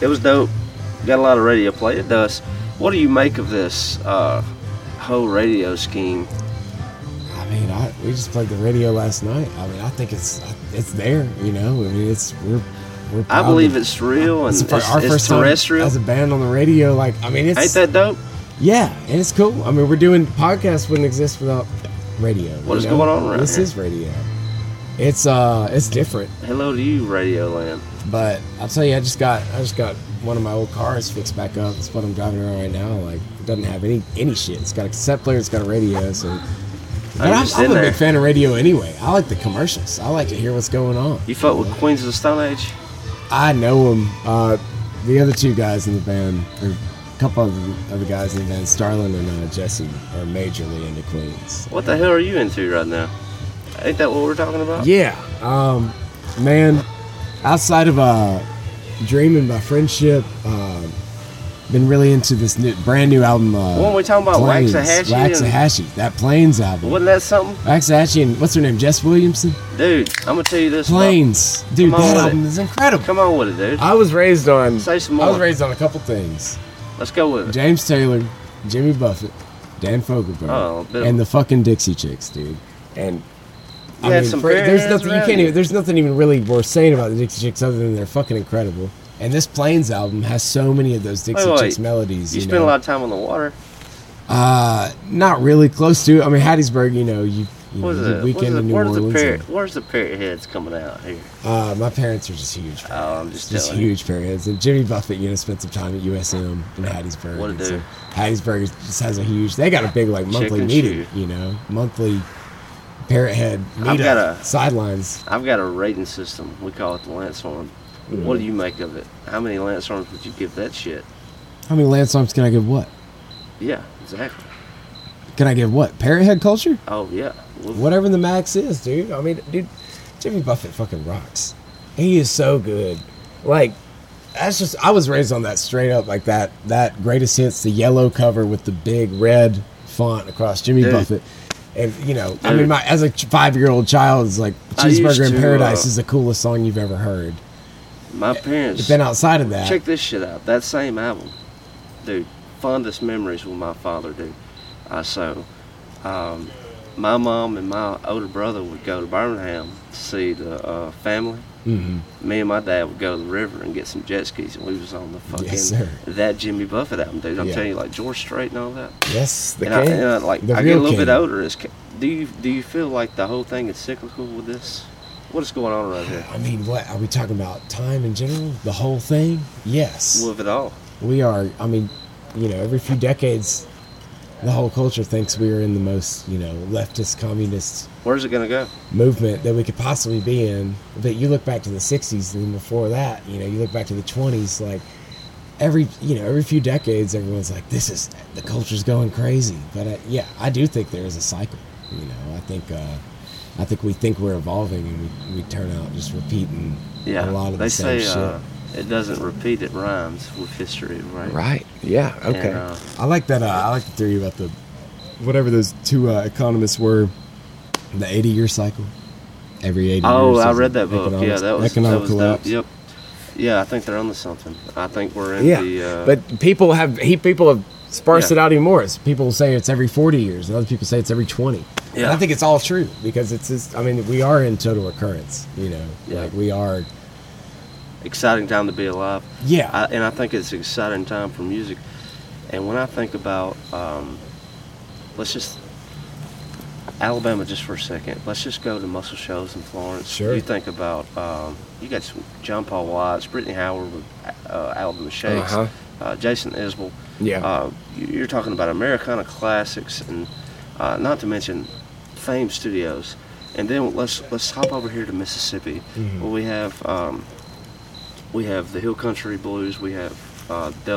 Speaker 2: It was dope. Got a lot of radio play. It does. What do you make of this uh, whole radio scheme?
Speaker 3: I, we just played the radio last night. I mean, I think it's it's there. You know, I mean, it's we're we're.
Speaker 2: I believe
Speaker 3: to-
Speaker 2: it's real and
Speaker 3: It's
Speaker 2: it's,
Speaker 3: our
Speaker 2: it's
Speaker 3: first
Speaker 2: terrestrial.
Speaker 3: time as a band on the radio. Like, I mean, it's
Speaker 2: Ain't that dope?
Speaker 3: yeah, and it's cool. I mean, we're doing podcasts wouldn't exist without radio.
Speaker 2: What is
Speaker 3: know?
Speaker 2: going on around
Speaker 3: This
Speaker 2: here?
Speaker 3: is radio. It's uh, it's different,
Speaker 2: Hello to you, Radio Land.
Speaker 3: but I'll tell you, I just got I just got one of my old cars fixed back up. It's what I'm driving around right now. Like, it doesn't have any any shit. It's got a cassette player. It's got a radio. So. But I'm, I'm a
Speaker 2: there.
Speaker 3: big fan of radio anyway. I like the commercials. I like to hear what's going on.
Speaker 2: You fought with Queens of the Stone Age?
Speaker 3: I know them. Uh, the other two guys in the band, or a couple of the other guys in the band, Starlin and uh, Jesse, are majorly into Queens.
Speaker 2: What the hell are you into right now? Ain't that what we're talking about?
Speaker 3: Yeah, um, man. Outside of uh, dreaming my friendship, uh, been really into this new, brand new album. Uh,
Speaker 2: Weren't we talking about
Speaker 3: Plains,
Speaker 2: Waxahatchee and-
Speaker 3: Waxahatchee, that Plains album.
Speaker 2: Wasn't that something?
Speaker 3: Waxahatchee and what's her name? Jess Williamson.
Speaker 2: Dude, I'm gonna tell you this. about-
Speaker 3: Plains, dude. That album
Speaker 2: it.
Speaker 3: is incredible.
Speaker 2: Come on with it, dude.
Speaker 1: I was raised on.
Speaker 2: Say some more.
Speaker 3: I was raised on a couple things.
Speaker 2: Let's go with it.
Speaker 3: James Taylor, Jimmy Buffett, Dan Fogelberg,
Speaker 2: Oh,
Speaker 3: and the fucking Dixie Chicks, dude. And
Speaker 2: You had some
Speaker 3: for- there's nothing you can't even. There's nothing even really worth saying about the Dixie Chicks other than they're fucking incredible. And this Plains album has so many of those Dixie
Speaker 2: Wait, wait.
Speaker 3: Chicks melodies.
Speaker 2: You
Speaker 3: You,
Speaker 2: spend
Speaker 3: know?
Speaker 2: a lot of time on the water.
Speaker 3: Uh, not really close to. it. I mean, Hattiesburg. You know, you. you know,
Speaker 2: it?
Speaker 3: weekend
Speaker 2: the,
Speaker 3: in New
Speaker 2: where's
Speaker 3: Orleans.
Speaker 2: the parrot? Where's the parrot heads coming out here?
Speaker 3: uh, my parents are just huge. Fans.
Speaker 2: Oh, I'm just
Speaker 3: just huge parents. And Jimmy Buffett, you know, spent some time at USM in Hattiesburg.
Speaker 2: What a dude.
Speaker 3: so Hattiesburg just has a huge. They got a big like monthly
Speaker 2: Chicken
Speaker 3: meeting.
Speaker 2: shoe.
Speaker 3: You know, monthly parrot head
Speaker 2: I've
Speaker 3: meetup
Speaker 2: got a-
Speaker 3: sidelines.
Speaker 2: I've got a rating system. We call it the Landstorm.
Speaker 3: Mm-hmm.
Speaker 2: What do you make of it? How many Lance Arms would you give that shit?
Speaker 3: How many Lance Arms can I give? What?
Speaker 2: Yeah, exactly.
Speaker 3: Can I give what? Parrot head culture?
Speaker 2: Oh yeah. Well,
Speaker 3: Whatever the max is, dude. I mean, dude, Jimmy Buffett fucking rocks. He is so good. Like, that's just. I was raised on that straight up, like that. That greatest hits, the yellow cover with the big red font across Jimmy
Speaker 2: Dude.
Speaker 3: Buffett. And you know, I mean, my as a five year old child, it's like "Cheeseburger in
Speaker 2: to,
Speaker 3: Paradise"
Speaker 2: uh,
Speaker 3: is the coolest song you've ever heard.
Speaker 2: My parents.
Speaker 3: then outside of that,
Speaker 2: Check this shit out. That same album, dude. Fondest memories with my father, dude. Uh, so, um, my mom and my older brother would go to Birmingham to see the uh, family.
Speaker 3: Mhm.
Speaker 2: Me and my dad would go to the river and get some jet skis, and we was on the fucking
Speaker 3: Yes,
Speaker 2: that Jimmy Buffett album, dude. I'm
Speaker 3: Yeah.
Speaker 2: telling you, like George Strait and all that.
Speaker 3: yes, the
Speaker 2: and, I, and I, like
Speaker 3: the
Speaker 2: I get a little bit
Speaker 3: king.
Speaker 2: older. Is, do you do you feel like the whole thing is cyclical with this? What is going on right here?
Speaker 3: I mean, what are we talking about? Time in general, the whole thing. Yes.
Speaker 2: With it all,
Speaker 3: we are i mean you know every few decades the whole culture thinks we are in the most you know leftist communist
Speaker 2: where's it gonna go?
Speaker 3: movement that we could possibly be in but you look back to the 60s and before that you know you look back to the 20s like every you know every few decades everyone's like this is the culture's going crazy but uh, yeah i do think there is a cycle you know i think uh i think we think we're evolving and we, we turn out just repeating
Speaker 2: Yeah,
Speaker 3: a lot of the same
Speaker 2: say
Speaker 3: shit
Speaker 2: uh, it doesn't repeat; it rhymes with history, right?
Speaker 1: Right. Yeah. Okay.
Speaker 2: And, uh,
Speaker 3: I like that. Uh, I like the theory about the whatever those two uh, economists were, the eighty-year cycle. Every eighty.
Speaker 2: oh, I read that book. Yeah, that was that was
Speaker 3: collapse.
Speaker 2: Yep. yeah, I think they're onto something. I think we're in
Speaker 3: Yeah,
Speaker 2: the. Uh,
Speaker 3: but people have he people have sparsed
Speaker 2: Yeah.
Speaker 3: it out even more. It's, people say it's every forty years, and other people say it's every twenty. And I think it's all true because it's just. I mean, we are in total recurrence. You know,
Speaker 2: Yeah.
Speaker 3: like we are.
Speaker 2: exciting time to be alive.
Speaker 3: Yeah.
Speaker 2: I, and I think it's an exciting time for music. And when I think about, um, let's just Alabama just for a second. Let's just go to Muscle Shoals in Florence.
Speaker 3: Sure.
Speaker 2: You think about um, you got some John Paul Watts, Brittany Howard with uh, Alabama Shakes,
Speaker 3: Uh-huh.
Speaker 2: uh, Jason Isbell.
Speaker 3: Yeah.
Speaker 2: Uh, you- you're talking about Americana classics, and uh, not to mention Fame Studios. And then let's let's hop over here to Mississippi,
Speaker 3: Mm-hmm.
Speaker 2: where we have um, we have the Hill Country Blues. We have uh, Del-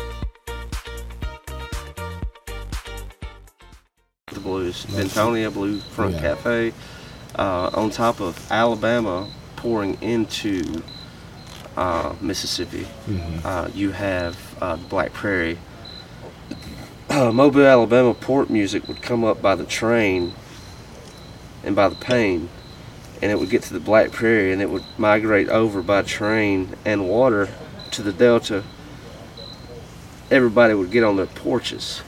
Speaker 2: Blues, Bentonia Blue Front
Speaker 3: Yeah.
Speaker 2: Cafe, uh, on top of Alabama pouring into uh, Mississippi. Uh, you have uh, Black Prairie. Uh, Mobile, Alabama port music would come up by the train and by the Pain, and it would get to the Black Prairie, and it would migrate over by train and water to the Delta. Everybody would get on their porches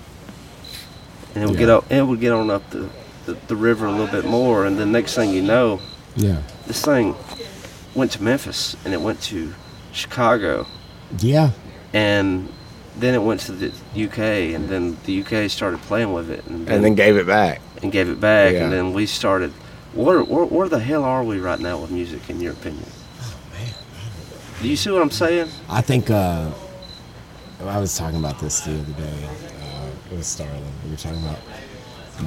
Speaker 2: and it would get
Speaker 3: Yeah.
Speaker 2: up it would get on up the, the, the river a little bit more and then next thing you know
Speaker 3: Yeah.
Speaker 2: this thing went to memphis and it went to chicago
Speaker 3: Yeah.
Speaker 2: and then it went to the uk and then the uk started playing with it and,
Speaker 1: and then gave it back.
Speaker 2: and gave it back
Speaker 1: Yeah.
Speaker 2: and then we started where, where, where the hell are we right now with music in your opinion Oh man, do you see what i'm saying
Speaker 3: I think uh, I was talking about this the other day with Starlin. We were talking about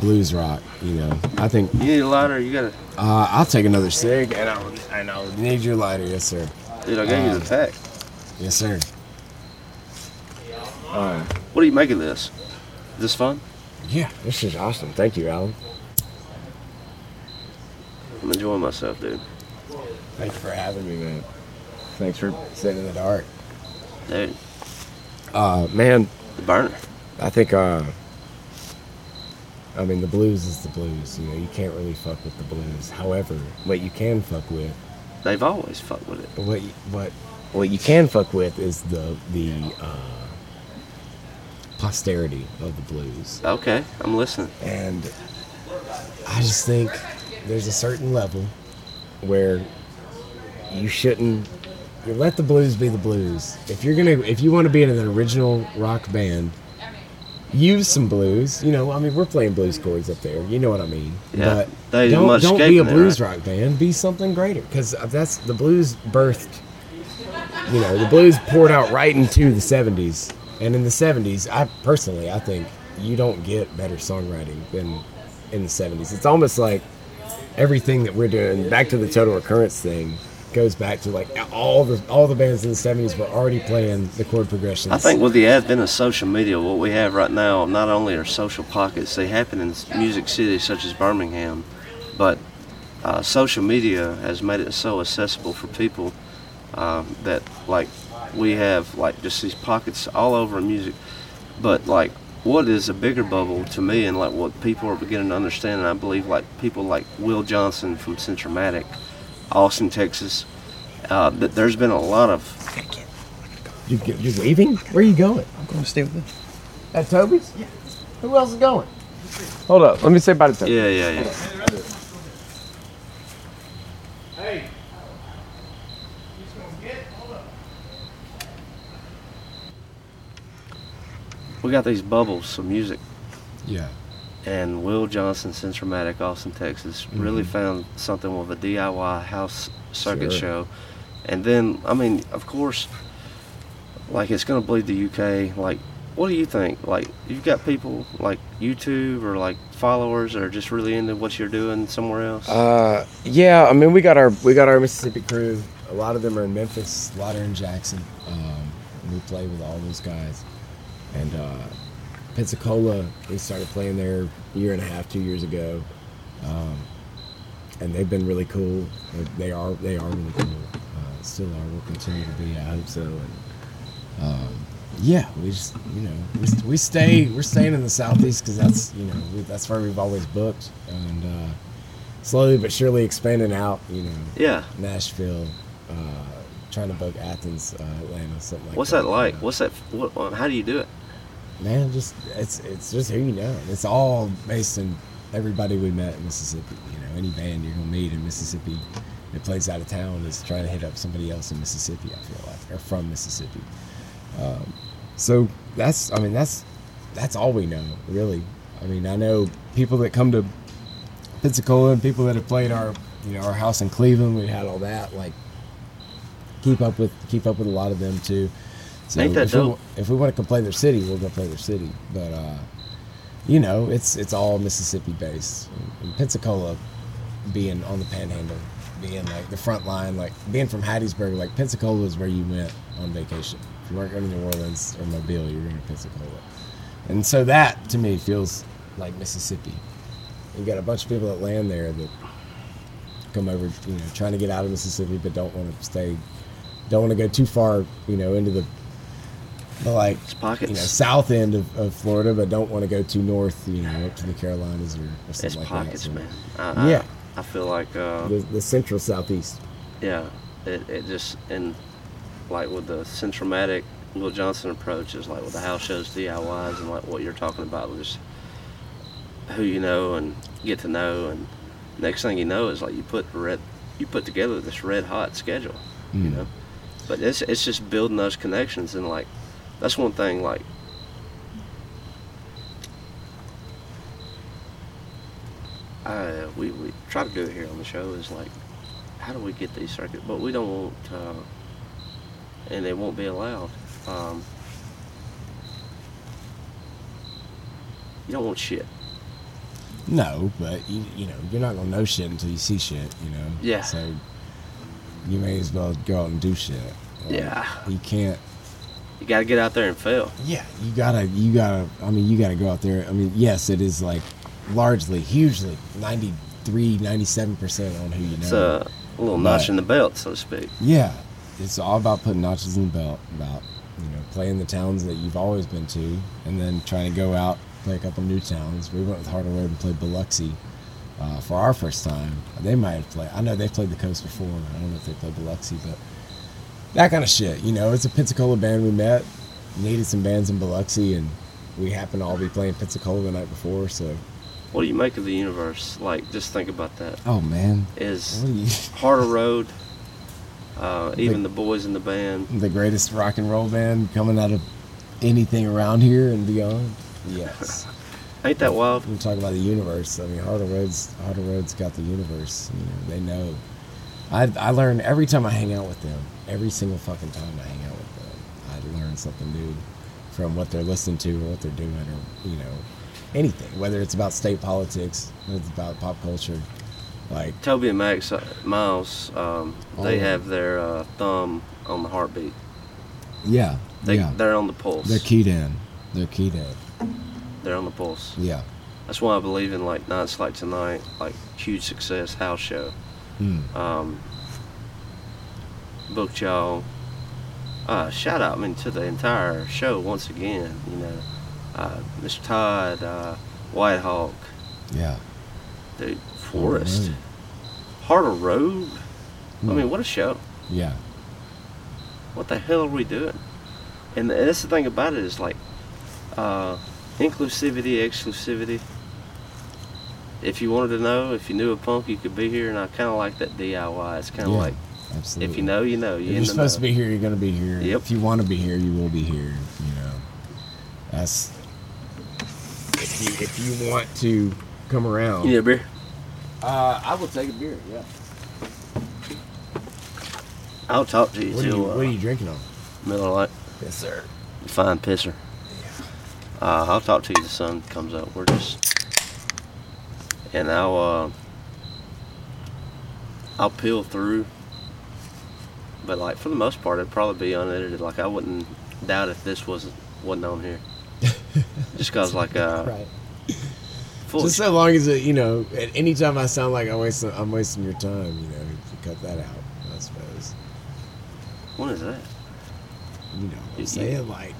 Speaker 3: blues rock. You know, I think
Speaker 2: you need a lighter you gotta
Speaker 3: uh, I'll take another cig, and I'll and I'll need your lighter, yes sir,
Speaker 2: dude i gave you
Speaker 3: Um,
Speaker 2: the pack
Speaker 3: yes sir. Alright.
Speaker 2: What do you make of this is this fun
Speaker 3: Yeah,
Speaker 1: This is awesome. Thank you, Alan.
Speaker 2: i'm enjoying myself dude
Speaker 3: thank you for having me, man. Thanks for sitting in the dark.
Speaker 2: dude
Speaker 1: Uh, man,
Speaker 2: the burner
Speaker 1: I think uh,
Speaker 3: I mean, the blues is the blues. You know, you can't really fuck with the blues. However, what you can fuck with,
Speaker 2: they've always fucked with it
Speaker 3: what you, what what you can fuck with is the the uh, posterity of the blues.
Speaker 2: Okay, I'm listening.
Speaker 3: And I just think there's a certain level where you shouldn't you let the blues be the blues. If you're gonna if you want to be in an original rock band, use some blues. You know, I mean we're playing blues chords up there. You know what I mean.
Speaker 2: Yeah,
Speaker 3: but don't don't be a blues
Speaker 2: right?
Speaker 3: rock band. Be something greater because that's the blues birthed. You know, the blues poured out right into the '70s, and in the '70s, I personally I think you don't get better songwriting than in the '70s. It's almost like everything that we're doing back to the total recurrence thing goes back to like all the all the bands in the 70s were already playing the chord progressions
Speaker 2: I think with the advent of social media, what we have right now, not only are social pockets, they happen in music cities such as Birmingham, but uh, social media has made it so accessible for people um, that like we have like just these pockets all over music. But like what is a bigger bubble to me and like what people are beginning to understand, and I believe like people like Will Johnson from Centromatic, Austin, Texas, uh, that there's been a lot of
Speaker 3: you, you're leaving where are you going
Speaker 4: I'm going to stay with them.
Speaker 3: at toby's yeah who else is going
Speaker 1: hold up. Let me say bye to Toby.
Speaker 2: yeah yeah yeah. Hey. We got these bubbles of music,
Speaker 3: Yeah.
Speaker 2: And Will Johnson, Centromatic, Austin, Texas, really
Speaker 3: Mhm.
Speaker 2: found something with a DIY house circuit
Speaker 3: Sure.
Speaker 2: show, and then I mean, of course, like it's gonna bleed the UK. Like, what do you think? Like, you've got people like YouTube or like followers that are just really into what you're doing somewhere else.
Speaker 1: Uh, yeah, I mean, we got our we got our Mississippi
Speaker 3: Crew. A lot of them are in Memphis. A lot are in Jackson. Um, we play with all those guys. And uh, Pensacola, we started playing there a year and a half, two years ago. Um, and they've been really cool. They- are they are really cool. Uh, still are. Will continue to be. I hope so. And um, yeah, we just you know we, we stay we're staying in the southeast because that's you know we, that's where we've always booked and uh, slowly but surely expanding out. You know,
Speaker 2: yeah.
Speaker 3: Nashville, uh, trying to book Athens, uh, Atlanta, something like
Speaker 2: What's
Speaker 3: that.
Speaker 2: What's that like?
Speaker 3: you.
Speaker 2: What's that? What, how do you do it?
Speaker 3: Man? Just it's it's just who you know. It's all based on everybody we met in Mississippi. You know, any band you're gonna meet in Mississippi that plays out of town is trying to hit up somebody else in Mississippi. I feel like, or from Mississippi. Um, so that's I mean that's that's all we know really. I mean I know people that come to Pensacola and people that have played our you know our house in Cleveland. We had all that like keep up with keep up with a lot of them too. So
Speaker 2: Ain't that
Speaker 3: if we, if we want to play their city, we'll go play their city. But uh, you know, it's it's all Mississippi based. And Pensacola being on the Panhandle, being like the front line, like being from Hattiesburg, like Pensacola is where you went on vacation. If you weren't going to New Orleans or Mobile, you're going to Pensacola. And so that to me feels like Mississippi. You got a bunch of people that land there that come over, you know, trying to get out of Mississippi, but don't want to stay, don't want to go too far, you know, into the, the like, you know, south end of, of Florida, but don't want to go too north, you know, up to the Carolinas or, or
Speaker 2: it's
Speaker 3: something like
Speaker 2: pockets,
Speaker 3: that. So
Speaker 2: man. I,
Speaker 3: Yeah.
Speaker 2: I, I feel like uh,
Speaker 3: The, the central southeast.
Speaker 2: yeah, it, it just and like with the Centromatic Will Johnson approach is like with the house shows, DIYs, and like what you're talking about, just who you know and get to know, and next thing you know is like you put red, you put together this red hot schedule, you
Speaker 3: Mm.
Speaker 2: know. But it's it's just building those connections and like that's one thing like uh, we, we try to do it here on the show is like, how do we get these circuits? But we don't want, uh, and they won't be allowed. Um, you don't want shit.
Speaker 3: No, but you, you know, you're not gonna know shit until you see shit, you know.
Speaker 2: Yeah.
Speaker 3: So you may as well go out and do shit. Like,
Speaker 2: Yeah.
Speaker 3: You can't.
Speaker 2: You got to get out there and fail.
Speaker 3: Yeah. You gotta. You gotta. I mean, you gotta go out there. I mean, yes, it is like largely, hugely, 93, 97 percent on who you know.
Speaker 2: It's a little notch
Speaker 3: But-
Speaker 2: in the belt, so to speak.
Speaker 3: Yeah, it's all about putting notches in the belt, about you know playing the towns that you've always been to, and then trying to go out play a couple new towns. We went with Harder Road and played Biloxi uh, for our first time. They might have played. I know they've played the coast before. I don't know if they played Biloxi, but that kind of shit. You know, it's a Pensacola band we met. Needed some bands in Biloxi, and we happened to all be playing Pensacola the night before. So,
Speaker 2: What do you make of the universe? Like, just think about that.
Speaker 3: oh man,
Speaker 2: Is
Speaker 3: what are you? [LAUGHS]
Speaker 2: Harder Road, uh, even the boys in the band,
Speaker 3: the greatest rock and roll band coming out of anything around here and beyond. Yes. [LAUGHS]
Speaker 2: ain't that wild?
Speaker 3: we talk about the universe. I mean, Harder Roads, Harder Roads got the universe. You know, they know. I I learn every time I hang out with them. Every single fucking time I hang out with them, I learn something new from what they're listening to or what they're doing or you know anything. Whether it's about state politics, whether it's about pop culture, like
Speaker 2: Toby and Max uh, Miles, um, they
Speaker 3: Oh.
Speaker 2: have their uh, thumb on the heartbeat.
Speaker 3: yeah,
Speaker 2: They,
Speaker 3: yeah,
Speaker 2: They're on the pulse.
Speaker 3: they're keyed in. They're keyed in.
Speaker 2: They're on the pulse.
Speaker 3: Yeah.
Speaker 2: That's why I believe in like nights like tonight, like huge success house show.
Speaker 3: Mm.
Speaker 2: Um, booked y'all. Uh, shout out, I mean, to the entire show once again. You know, uh, Mr. Todd, uh, White Hawk,
Speaker 3: Yeah.
Speaker 2: dude, Forrest,
Speaker 3: Road.
Speaker 2: Harder Road. I
Speaker 3: Hmm.
Speaker 2: mean, what a show!
Speaker 3: Yeah.
Speaker 2: What the hell are we doing? And that's the thing about it is like uh, inclusivity, exclusivity. If you wanted to know, if you knew a punk, you could be here, and I kind of like that DIY. It's kind of
Speaker 3: Yeah,
Speaker 2: like
Speaker 3: Absolutely.
Speaker 2: if you know, you know. You
Speaker 3: if you're
Speaker 2: the
Speaker 3: supposed to be here, you're going to be here.
Speaker 2: Yep.
Speaker 3: If you want to be here, you will be here. You know. That's if you if you want to come around.
Speaker 2: You need a beer?
Speaker 3: Uh, I will take a beer. Yeah.
Speaker 2: I'll talk to you
Speaker 3: What are you,
Speaker 2: till
Speaker 3: what are
Speaker 2: uh,
Speaker 3: you drinking on?
Speaker 2: Miller Lite.
Speaker 3: Yes, sir.
Speaker 2: Fine pisser. Uh, I'll talk to you. The sun comes up. We're just, and I'll uh, I'll peel through. But like for the most part, it'd probably be unedited. Like I wouldn't doubt if this wasn't wasn't on here. [LAUGHS] just cause like uh,
Speaker 3: Right. Just so long as it, you know, at any time I sound like I'm wasting, I'm wasting your time, you know, you cut that out, I suppose.
Speaker 2: what is that?
Speaker 3: You know, what I'm
Speaker 2: You-
Speaker 3: saying like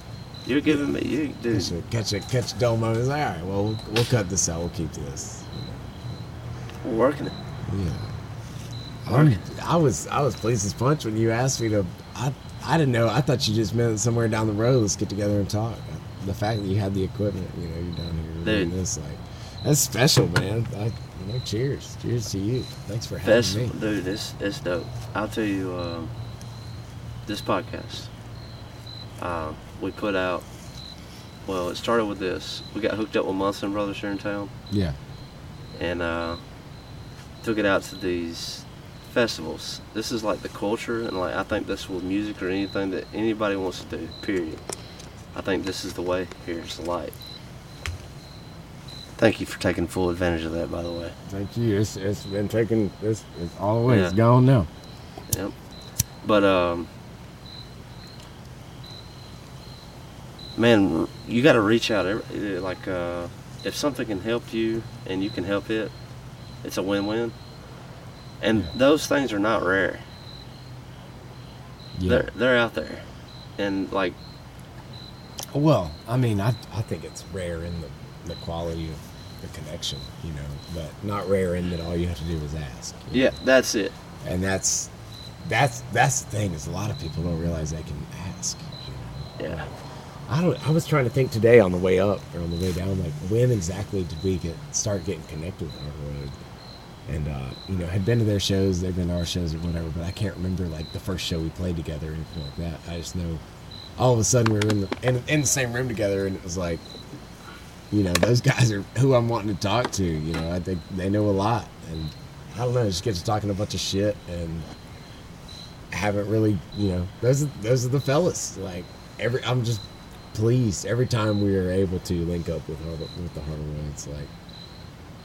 Speaker 2: You're giving me you dude.
Speaker 3: catch a catch a catch moment. It's like, all right, well, we'll, we'll cut this out. We'll keep this.
Speaker 2: We're working it.
Speaker 3: Yeah. I'm, I was I was pleased as punch when you asked me to. I I didn't know. I thought you just meant somewhere down the road. Let's get together and talk. The fact that you had the equipment, you know, you're down here doing this, like that's special, man. I, you know, cheers, cheers to you. Thanks for having
Speaker 2: Best
Speaker 3: me.
Speaker 2: dude, it's it's dope. I'll tell you, um, this podcast, um, we put out. Well, it started with this. We got hooked up with Munson Brothers here in town,
Speaker 3: Yeah,
Speaker 2: and uh, took it out to these festivals. This is like the culture, and like I think this with music or anything that anybody wants to do. Period. I think this is the way. Here's the light. Thank you for taking full advantage of that, by the way.
Speaker 3: thank you. It's it's been taken. It's, it's all the way. It's
Speaker 2: Yeah.
Speaker 3: gone now.
Speaker 2: Yep. But um, man, you got to reach out. Like uh, if something can help you and you can help it, it's a win-win. And
Speaker 3: Yeah.
Speaker 2: those things are not rare.
Speaker 3: Yeah.
Speaker 2: They're they're out there, and like
Speaker 3: Well, I mean, I, I think it's rare in the, the quality of the connection, you know, but not rare in that all you have to do is ask.
Speaker 2: yeah, that's it.
Speaker 3: And that's that's that's the thing is a lot of people don't realize they can ask. You know?
Speaker 2: Yeah.
Speaker 3: I don't. I was trying to think today on the way up or on the way down, like when exactly did we get start getting connected with Hard Road? And uh, you know, had been to their shows, they've been to our shows or whatever, but I can't remember like the first show we played together or anything like that. I just know all of a sudden we were in the in, in the same room together, and it was like, you know, those guys are who I'm wanting to talk to. You know, I think they know a lot, and I don't know, just get to talking a bunch of shit and haven't really, you know, those are, those are the fellas. Like every, I'm just pleased every time we are able to link up with with the. It's like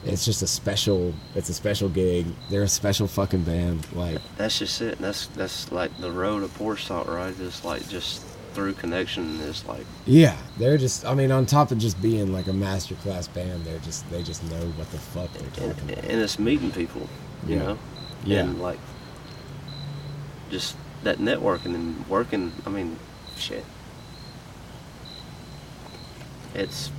Speaker 3: it's just a special. It's a special gig. They're a special fucking band. Like
Speaker 2: That's just it. That's that's like the road of Porch Talk, right? Just like just through connection is like
Speaker 3: yeah, they're just. I mean, on top of just being like a master class band, they're just they just know what the fuck they're
Speaker 2: and,
Speaker 3: talking about.
Speaker 2: and it's meeting people, you
Speaker 3: Yeah.
Speaker 2: know,
Speaker 3: Yeah.
Speaker 2: and like just that networking and working. I mean, shit, it's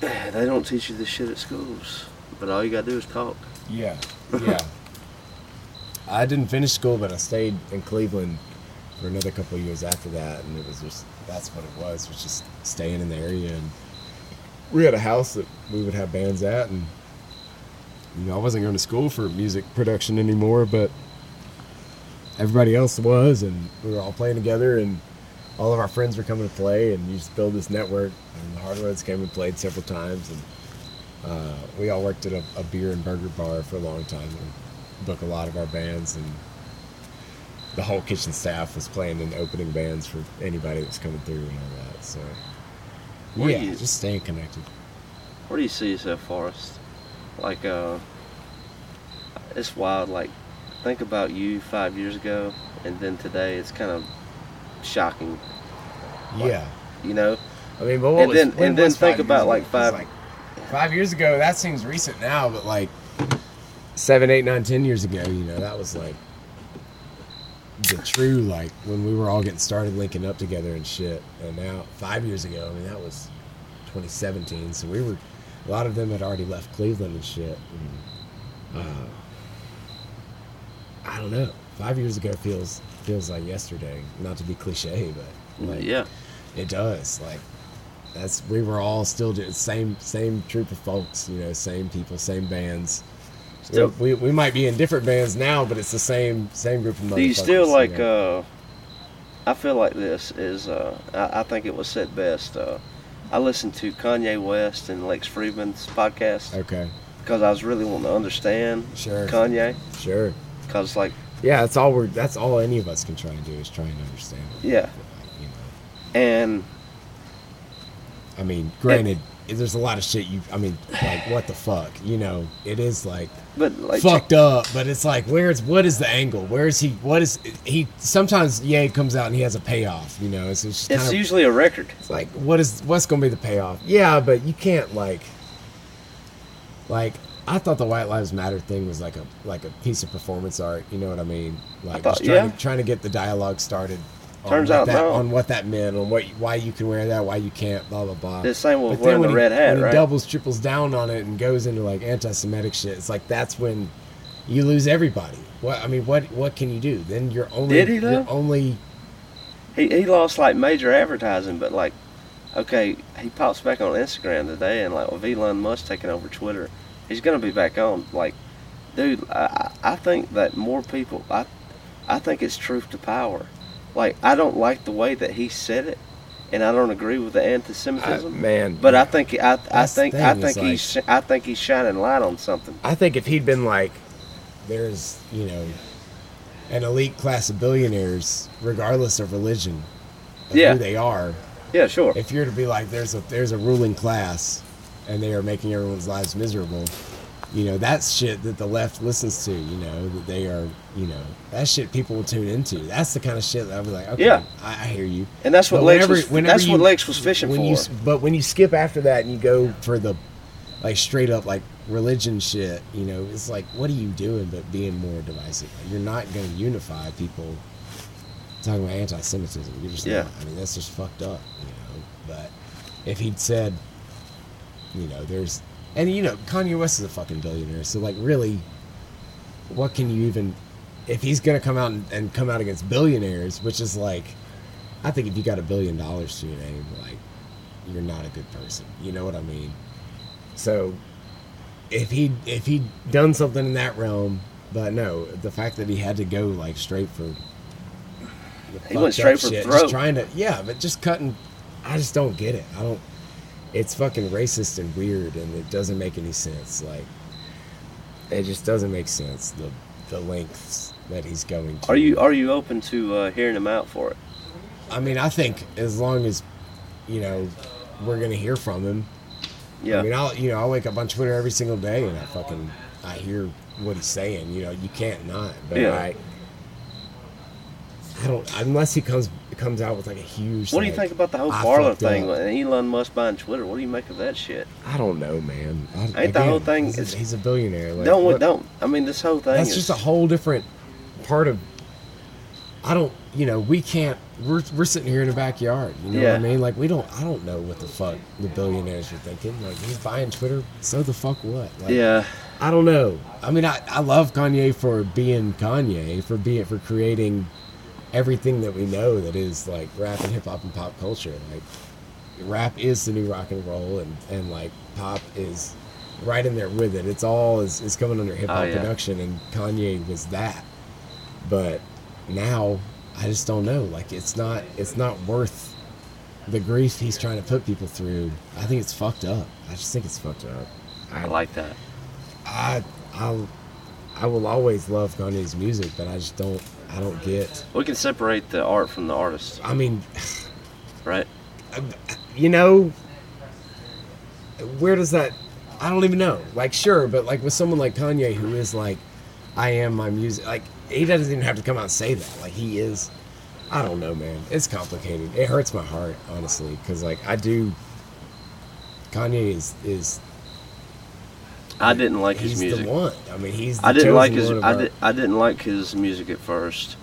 Speaker 2: [CLEARS THROAT] they don't teach you this shit at schools, but all you gotta do is talk.
Speaker 3: Yeah, yeah. [LAUGHS] I didn't finish school, but I stayed in Cleveland for another couple of years after that, and it was just that's what it was. Was just staying in the area, and we had a house that we would have bands at, and you know I wasn't going to school for music production anymore, but everybody else was, and we were all playing together, and all of our friends were coming to play, and you just build this network. And the Hardwoods came and played several times, and uh, we all worked at a, a beer and burger bar for a long time and book a lot of our bands and the whole kitchen staff was playing in opening bands for anybody that was coming through and all that so
Speaker 2: Where
Speaker 3: yeah
Speaker 2: you-
Speaker 3: just staying connected
Speaker 2: Where do you see yourself, Forrest? Like, uh, it's wild. Like, think about you five years ago, and then today. It's kind of shocking,
Speaker 3: yeah.
Speaker 2: you know.
Speaker 3: i mean but what
Speaker 2: And
Speaker 3: was-
Speaker 2: then- and then think about, like,
Speaker 3: five like
Speaker 2: five
Speaker 3: years ago that seems recent now but like seven eight nine ten years ago you know that was like the true like when we were all getting started linking up together and shit. And now five years ago i mean that was 2017 so we were a lot of them had already left cleveland and shit and, uh, i don't know five years ago feels feels like yesterday not to be cliche but like
Speaker 2: yeah,
Speaker 3: it does like that's we were all still just same same troop of folks you know same people same bands
Speaker 2: Still-
Speaker 3: we, we, we might be in different bands now but it's the same same group of
Speaker 2: Do you still like?
Speaker 3: know?
Speaker 2: uh I feel like this is. Uh, I, I think it was said best. Uh, I listened to Kanye West and Lex Fridman's podcast
Speaker 3: Okay.
Speaker 2: because I was really wanting to understand
Speaker 3: Sure.
Speaker 2: Kanye.
Speaker 3: Sure.
Speaker 2: Because like,
Speaker 3: Yeah, that's all we're. That's all any of us can try and do is try and understand. it,
Speaker 2: yeah,
Speaker 3: You know.
Speaker 2: and
Speaker 3: I mean, granted, there's a lot of shit you. I mean, like what the fuck, you know? It is like
Speaker 2: but like,
Speaker 3: fucked up, but it's like where's what is the angle? Where is he? What is he? Sometimes Ye comes out and he has a payoff. You know, it's just
Speaker 2: it's
Speaker 3: kind of,
Speaker 2: usually a record.
Speaker 3: it's like what is what's going to be the payoff? Yeah, but you can't like like I thought the White Lives Matter thing was like a like a piece of performance art. You know what I mean? Like
Speaker 2: thought-
Speaker 3: just trying,
Speaker 2: yeah.
Speaker 3: to, trying to get the dialogue started. on
Speaker 2: Turns
Speaker 3: what
Speaker 2: out
Speaker 3: that,
Speaker 2: no.
Speaker 3: on what that meant, on what why you can wear that, why you can't, blah blah blah.
Speaker 2: The same with
Speaker 3: But
Speaker 2: wearing
Speaker 3: when
Speaker 2: the
Speaker 3: he-
Speaker 2: red hat,
Speaker 3: when
Speaker 2: right?
Speaker 3: he doubles, triples down on it and goes into like anti-Semitic shit, it's like that's when you lose everybody. What I mean, what what can you do? Then you're only
Speaker 2: Did he, though?
Speaker 3: you're only
Speaker 2: He he lost like major advertising, but like, okay, he pops back on Instagram today, and like with Elon Musk taking over Twitter, he's gonna be back on. Like, dude, I I I think that more people, I I think it's truth to power. Like, I don't like the way that he said it, and I don't agree with the anti-Semitism.
Speaker 3: man.
Speaker 2: but I think I I think I think he's I think he's shining light on something.
Speaker 3: I think if he'd been like, there's, you know, an elite class of billionaires, regardless of religion, of
Speaker 2: Yeah.
Speaker 3: who they are.
Speaker 2: Yeah, sure.
Speaker 3: If you're to be like, there's a there's a ruling class, and they are making everyone's lives miserable, you know, that's shit that the left listens to. You know, that they are, you know, that shit people will tune into. That's the kind of shit that I'd be like, okay,
Speaker 2: Yeah.
Speaker 3: I, I hear you.
Speaker 2: And that's what
Speaker 3: whenever-
Speaker 2: was.
Speaker 3: whenever
Speaker 2: That's what
Speaker 3: you-
Speaker 2: Lex was fishing
Speaker 3: when
Speaker 2: for.
Speaker 3: you but when you skip after that and you go for the like straight up like religion shit, you know, it's like what are you doing but being more divisive? Like, you're not going to unify people talking about anti-Semitism. You're just
Speaker 2: Yeah.
Speaker 3: not. I mean, that's just fucked up, you know. But if he'd said, you know, there's and you know, Kanye West is a fucking billionaire, so like really, what can you even? If he's gonna come out and, and come out against billionaires, which is like, I think if you got a billion dollars to your name, like, you're not a good person. You know what I mean? So, if he if he'd done something in that realm, but no, the fact that he had to go like straight for.
Speaker 2: He went straight for
Speaker 3: shit,
Speaker 2: throat.
Speaker 3: Just trying to, yeah, but just cutting. I just don't get it. I don't. It's fucking racist and weird, and it doesn't make any sense. Like, it just doesn't make sense. The the lengths that he's going to.
Speaker 2: Are you are you open to uh, hearing him out for it?
Speaker 3: I mean, I think as long as, you know, we're gonna hear from him.
Speaker 2: Yeah.
Speaker 3: I mean, I'll you know I'll wake up on Twitter every single day and I fucking I hear what he's saying. You know, you can't not. But
Speaker 2: Yeah.
Speaker 3: I. I don't unless he comes comes out with like a huge.
Speaker 2: What do you
Speaker 3: like,
Speaker 2: think about the whole
Speaker 3: "I
Speaker 2: Barlow
Speaker 3: fucked
Speaker 2: thing
Speaker 3: up."
Speaker 2: Elon Musk buying Twitter? What do you make of that shit?
Speaker 3: I don't know, man. I,
Speaker 2: Ain't the whole thing-
Speaker 3: He's,
Speaker 2: it's-
Speaker 3: a, he's a billionaire. Like,
Speaker 2: don't
Speaker 3: what-
Speaker 2: don't. I mean, this whole thing
Speaker 3: That's
Speaker 2: is
Speaker 3: just a whole different part of. I don't, you know, we can't. We're we're sitting here in the backyard. You know
Speaker 2: Yeah.
Speaker 3: what I mean? Like we don't. I don't know what the fuck the billionaires are thinking. Like he's buying Twitter. So the fuck what? Like,
Speaker 2: yeah.
Speaker 3: I don't know. I mean, I, I love Kanye for being Kanye, for being for creating everything that we know that is like rap and hip hop and pop culture. Like rap is the new rock and roll, and and like pop is right in there with it. It's all is, is coming under hip hop
Speaker 2: Oh, yeah.
Speaker 3: production, and Kanye was that. But now I just don't know. Like it's not it's not worth the grief he's trying to put people through. I think it's fucked up. I just think it's fucked up.
Speaker 2: I like that.
Speaker 3: I I I will always love Kanye's music, but I just don't I don't get.
Speaker 2: We can separate the art from the artist,
Speaker 3: I mean,
Speaker 2: right? [SIGHS]
Speaker 3: you know, where does that? I don't even know. Like, sure, but like with someone like Kanye, who is like, I am my music. Like, he doesn't even have to come out and say that. Like, he is. I don't know, man. It's complicated. It hurts my heart, honestly, because like I do. Kanye is is
Speaker 2: I didn't like his music.
Speaker 3: the one. I mean, he's. The
Speaker 2: I didn't like his.
Speaker 3: one
Speaker 2: I,
Speaker 3: our-
Speaker 2: did, I didn't like his music at first,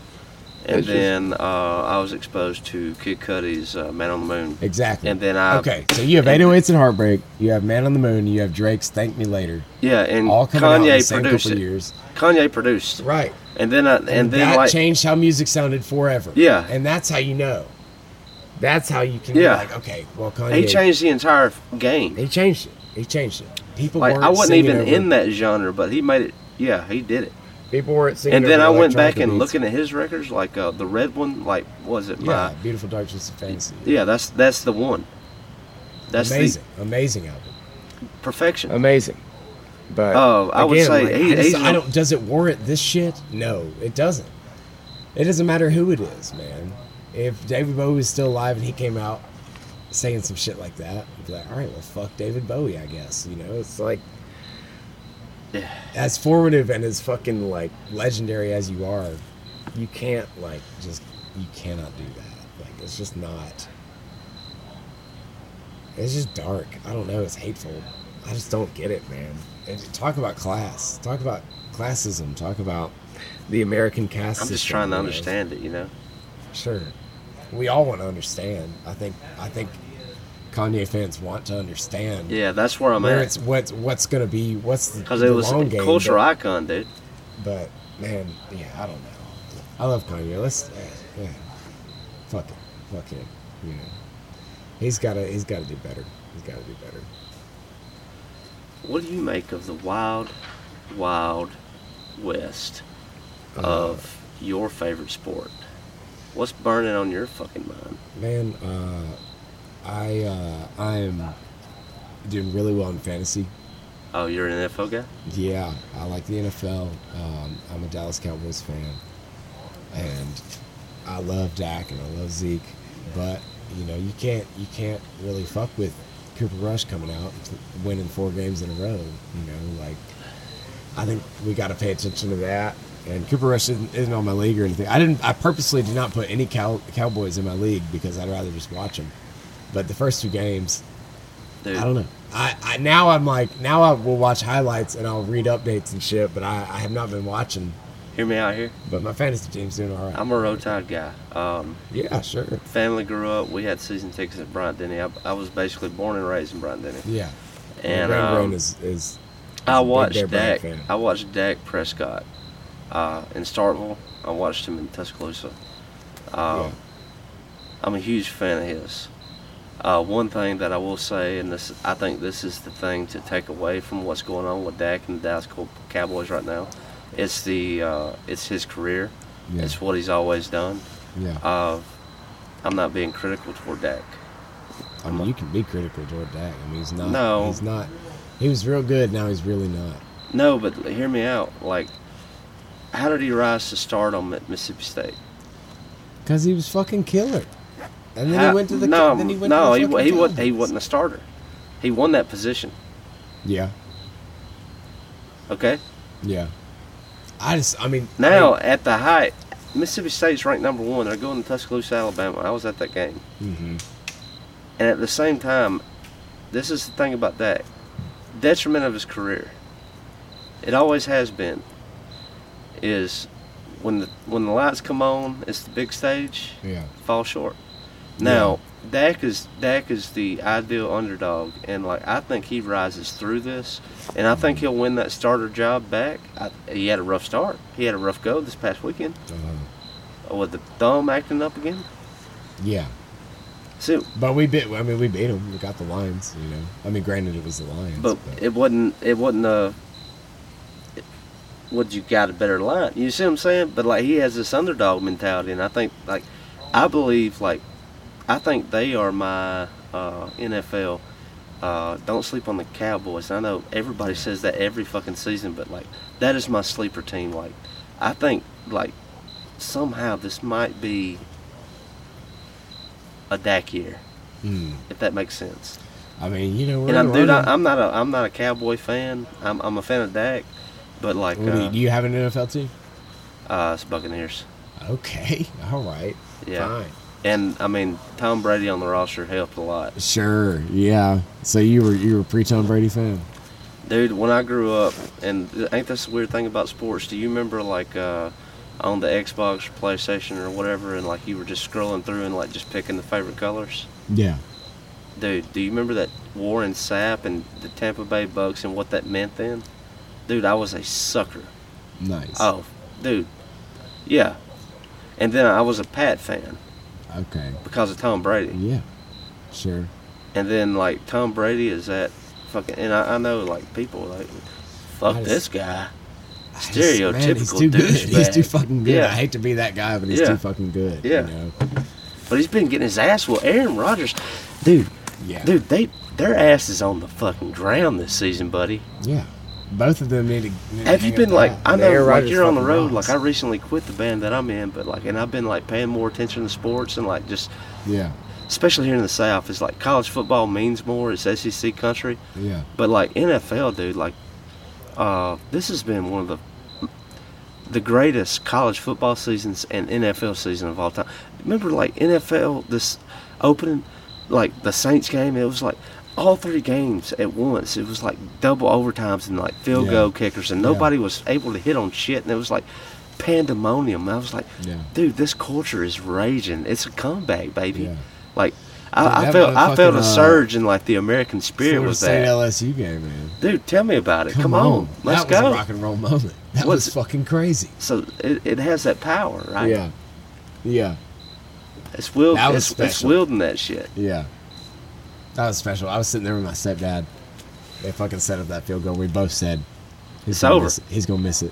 Speaker 2: and
Speaker 3: It's just-
Speaker 2: then uh, I was exposed to Kid Cudi's uh, "Man on the Moon."
Speaker 3: Exactly.
Speaker 2: And then I
Speaker 3: okay, so you have 808s and Heartbreak, you have Man on the Moon, you have Drake's Thank Me Later,
Speaker 2: Yeah, and
Speaker 3: all coming out in the
Speaker 2: Kanye
Speaker 3: same
Speaker 2: produced it.
Speaker 3: years.
Speaker 2: Kanye produced,
Speaker 3: Right.
Speaker 2: and then I, and,
Speaker 3: And,
Speaker 2: then
Speaker 3: that
Speaker 2: like
Speaker 3: changed how music sounded forever.
Speaker 2: Yeah.
Speaker 3: And that's how you know. That's how you can
Speaker 2: Yeah.
Speaker 3: be like, okay, well, Kanye.
Speaker 2: he changed the entire game.
Speaker 3: He changed it. He changed it. People
Speaker 2: Like I wasn't even
Speaker 3: over-
Speaker 2: in that genre, but he made it. Yeah, he did it.
Speaker 1: People weren't singing.
Speaker 2: And then I went back and
Speaker 1: beats.
Speaker 2: looking at his records, like uh, the red one, like was it
Speaker 3: Yeah,
Speaker 2: my?
Speaker 3: beautiful dark twisted fantasy.
Speaker 2: Yeah, that's that's the one. That's
Speaker 3: amazing, amazing album.
Speaker 2: perfection.
Speaker 1: amazing. But
Speaker 2: Oh, I would say
Speaker 1: like,
Speaker 2: he-
Speaker 3: I, just- I don't. Does it warrant this shit? No, it doesn't. It doesn't matter who it is, man. If David Bowie was still alive and he came out saying some shit like that, you'd be like, all right, well, fuck David Bowie, I guess. You know, it's like
Speaker 2: Yeah.
Speaker 3: as formative and as fucking like legendary as you are, you can't like just you cannot do that. Like it's just not. It's just dark. I don't know. It's hateful. I just don't get it, man. And talk about class. Talk about classism. Talk about the American caste
Speaker 2: I'm just
Speaker 3: system,
Speaker 2: trying to
Speaker 3: you know?
Speaker 2: understand it, you know.
Speaker 3: Sure. We all want to understand. I think. I think Kanye fans want to understand.
Speaker 2: Yeah, that's where I'm
Speaker 3: Where
Speaker 2: at.
Speaker 3: it's what's what's gonna be what's the,
Speaker 2: Because it was a
Speaker 3: but-
Speaker 2: icon, dude.
Speaker 3: but man, yeah, I don't know. I love Kanye. Let's, yeah, yeah. fuck it, fuck him. You know, he's gotta, he's gotta do better. He's gotta do better.
Speaker 2: What do you make of the wild, wild west
Speaker 3: Uh,
Speaker 2: of your favorite sport? What's burning on your fucking mind?
Speaker 3: Man, uh, I, uh, I'm doing really well in fantasy.
Speaker 2: Oh, you're an NFL guy?
Speaker 3: Yeah, I like the NFL. Um, I'm a Dallas Cowboys fan, and I love Dak and I love Zeke, but you know you can't you can't really fuck with Cooper Rush coming out winning four games in a row. You know, like I think we got to pay attention to that. And Cooper Rush isn't, isn't on my league or anything. I didn't. I purposely did not put any cow, Cowboys in my league because I'd rather just watch them. But the first two games,
Speaker 2: Dude,
Speaker 3: I don't know. I, I now I'm like now I will watch highlights and I'll read updates and shit, but I, I have not been watching.
Speaker 2: hear me out here.
Speaker 3: But my fantasy team's doing all right.
Speaker 2: I'm a Roll Tide guy. Um,
Speaker 3: yeah, sure.
Speaker 2: family grew up. We had season tickets at Bryant Denny. I, I was basically born and raised in Bryant Denny.
Speaker 3: Yeah.
Speaker 2: And um,
Speaker 3: Brain is is.
Speaker 2: I watched Dak. I watched Dak Prescott uh, in Starkville. I watched him in Tuscaloosa. Uh,
Speaker 3: Yeah.
Speaker 2: I'm a huge fan of his. Uh, one thing that I will say, and this, I think this is the thing to take away from what's going on with Dak and the Dallas Cowboys right now. It's the, uh, it's his career.
Speaker 3: Yeah.
Speaker 2: It's what he's always done.
Speaker 3: Yeah.
Speaker 2: Uh, I'm not being critical toward Dak.
Speaker 3: I mean, you can be critical toward Dak. I mean, he's not.
Speaker 2: No.
Speaker 3: He's not. He was real good. Now he's really not.
Speaker 2: No, but hear me out. Like, how did he rise to stardom at Mississippi State?
Speaker 3: Cause he was fucking killer. And then he went to the.
Speaker 2: no,
Speaker 3: then he went
Speaker 2: no,
Speaker 3: to
Speaker 2: he, he wasn't. He wasn't a starter. He won that position.
Speaker 3: Yeah.
Speaker 2: Okay.
Speaker 3: Yeah. I just. I mean.
Speaker 2: Now at the height, Mississippi State's ranked number one. They're going to Tuscaloosa, Alabama. I was at that game,
Speaker 3: Mm-hmm.
Speaker 2: and at the same time, this is the thing about that Detriment of his career. It always has been. Is when the when the lights come on, it's the big stage.
Speaker 3: Yeah.
Speaker 2: fall short. Now, Dak is Dak is the ideal underdog, and like I think he rises through this, and I think he'll win that starter job back. I, he had a rough start. He had a rough go this past weekend
Speaker 3: Uh,
Speaker 2: with the thumb acting up again.
Speaker 3: yeah.
Speaker 2: So,
Speaker 3: But we beat. I mean, we beat him. We got the Lions. You know. I mean, granted, it was the Lions.
Speaker 2: but it wasn't it wasn't a. What you got a better line? You see what I'm saying? But like he has this underdog mentality, and I think like I believe like I think they are my uh, NFL. Uh, don't sleep on the Cowboys. I know everybody says that every fucking season, but like that is my sleeper team. Like I think like somehow this might be a Dak year,
Speaker 3: Hmm.
Speaker 2: if that makes sense.
Speaker 3: I mean, you know,
Speaker 2: And I'm, dude, I, I'm not a I'm not a Cowboy fan. I'm, I'm a fan of Dak, but like
Speaker 3: do, you,
Speaker 2: uh,
Speaker 3: do you have an NFL team?
Speaker 2: uh, it's Buccaneers.
Speaker 3: Okay. [LAUGHS] All right.
Speaker 2: Yeah.
Speaker 3: Fine.
Speaker 2: And I mean Tom Brady on the roster helped a lot,
Speaker 3: Sure. Yeah. So you were you were a pre Tom Brady fan?
Speaker 2: dude. When I grew up, and ain't this the weird thing about sports? Do you remember like uh, on the Xbox or PlayStation or whatever, and like you were just scrolling through and like just picking the favorite colors?
Speaker 3: Yeah.
Speaker 2: Dude, do you remember that Warren Sapp and the Tampa Bay Bucks and what that meant then? Dude, I was a sucker.
Speaker 3: Nice.
Speaker 2: Oh, dude. Yeah. And then I was a Pat fan
Speaker 3: Okay.
Speaker 2: because of Tom Brady.
Speaker 3: Yeah. Sure.
Speaker 2: And then like Tom Brady is that fucking and I, I know like people like fuck
Speaker 3: just-
Speaker 2: this guy. stereotypical
Speaker 3: Man, he's too good. He's too fucking good.
Speaker 2: Yeah.
Speaker 3: I hate to be that guy, but he's
Speaker 2: Yeah.
Speaker 3: too fucking good.
Speaker 2: Yeah.
Speaker 3: You know?
Speaker 2: But he's been getting his ass. Well, Aaron Rodgers, dude,
Speaker 3: Yeah.
Speaker 2: dude, they their ass is on the fucking ground this season, buddy.
Speaker 3: Yeah. Both of them need to. Need to
Speaker 2: Have you been like? I know,
Speaker 1: Aaron
Speaker 2: like you're on the road.
Speaker 1: rocks.
Speaker 2: Like I recently quit the band that I'm in, but like, and I've been like paying more attention to sports and like just,
Speaker 3: Yeah.
Speaker 2: especially here in the South, it's like college football means more. It's SEC country,
Speaker 3: Yeah.
Speaker 2: but like NFL, dude, like, uh, this has been one of the the greatest college football seasons and NFL season of all time. Remember, like NFL, this opening, like the Saints game, it was like all three games at once. It was like double overtimes and like field
Speaker 3: Yeah.
Speaker 2: goal kickers, and nobody was able to hit on shit. And it was like pandemonium. I was like,
Speaker 3: Yeah.
Speaker 2: dude, this culture is raging. It's a comeback, baby.
Speaker 3: Yeah.
Speaker 2: Like. I, I felt I felt a
Speaker 3: uh,
Speaker 2: surge in like the American spirit with that.
Speaker 3: LSU game, man.
Speaker 2: Dude, tell me about it. Come, on. Let's
Speaker 3: that was
Speaker 2: go.
Speaker 3: a rock and roll moment. That
Speaker 2: What's-
Speaker 3: was fucking crazy.
Speaker 2: So it, it has that power, right?
Speaker 3: Yeah. Yeah.
Speaker 2: It's it's, it's wielding that shit.
Speaker 3: Yeah. That was special. I was sitting there with my stepdad. They fucking set up that field goal. We both said he's
Speaker 2: It's
Speaker 3: gonna
Speaker 2: over.
Speaker 3: Miss it. He's gonna miss it.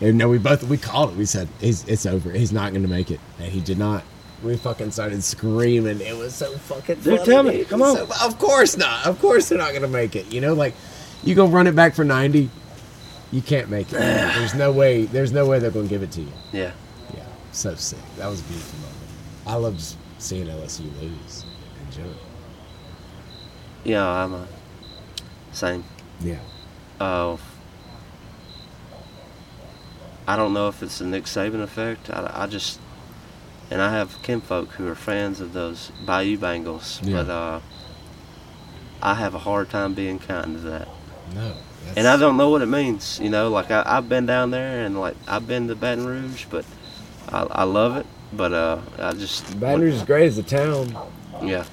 Speaker 3: And no, we both we called it. We said he's, it's over. He's not gonna make it, and he did not. We fucking started screaming. It was so fucking.
Speaker 2: Dude,
Speaker 3: funny,
Speaker 2: tell me. Come on.
Speaker 3: so- of course not. Of course they're not gonna make it. You know, like you go run it back for ninety, you can't make it. there's no way. There's no way they're gonna give it to you.
Speaker 2: Yeah.
Speaker 3: Yeah, so sick. That was a beautiful moment. I love seeing LSU lose. Enjoy it.
Speaker 2: Yeah, I'm a same.
Speaker 3: Yeah.
Speaker 2: Uh, I don't know if it's the Nick Saban effect. I, I just, and I have kinfolk who are fans of those Bayou Bengals,
Speaker 3: Yeah.
Speaker 2: but uh, I have a hard time being kind to that.
Speaker 3: No.
Speaker 2: And I don't know what it means, you know. Like I, I've been down there, and like I've been to Baton Rouge, but I, I love it. But uh, I just
Speaker 1: Baton Rouge is great as a town.
Speaker 2: Yeah,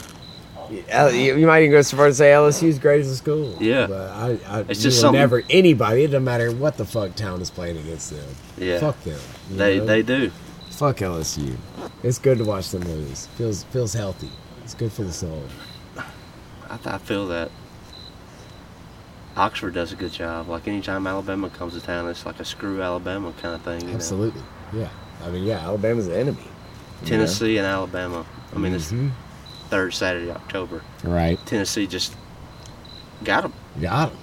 Speaker 1: You you might even go so far as to say LSU is great school.
Speaker 2: Yeah.
Speaker 3: But I, I
Speaker 2: It's just something-
Speaker 3: never anybody. It doesn't matter what the fuck town is playing against them.
Speaker 2: yeah.
Speaker 3: Fuck them.
Speaker 2: they
Speaker 3: know?
Speaker 2: they do.
Speaker 3: fuck LSU. It's good to watch them lose. Feels feels healthy. It's good for the soul.
Speaker 2: I, I feel that. Oxford does a good job. Like anytime Alabama comes to town, it's like a screw Alabama kind of thing. You know?
Speaker 3: Absolutely. Yeah.
Speaker 1: I mean, yeah, Alabama's the enemy.
Speaker 2: Tennessee and Alabama. I mean, it's
Speaker 3: Mhm.
Speaker 2: Third Saturday, October.
Speaker 3: Right.
Speaker 2: Tennessee just got them.
Speaker 3: Got him.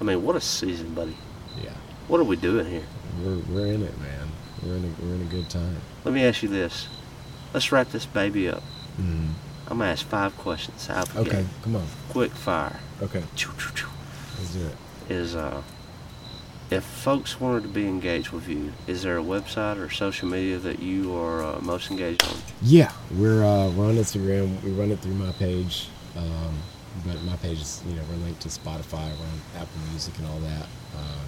Speaker 2: I mean, what a season, buddy.
Speaker 3: Yeah.
Speaker 2: What are we doing here?
Speaker 3: We're, we're in it, man. We're in a, we're in a good time.
Speaker 2: Let me ask you this. Let's wrap this baby up.
Speaker 3: Mhm.
Speaker 2: I'm gonna ask five questions.
Speaker 3: Okay. Come on.
Speaker 2: Quick fire.
Speaker 3: Okay.
Speaker 2: Choo, choo, choo.
Speaker 3: Let's do it.
Speaker 2: Is uh, if folks wanted to be engaged with you, is there a website or social media that you are uh, most engaged on?
Speaker 3: Yeah, we're uh, we're on Instagram. We run it through my page, um, but my page is you know we're linked to Spotify, we're on Apple Music and all that. Uh,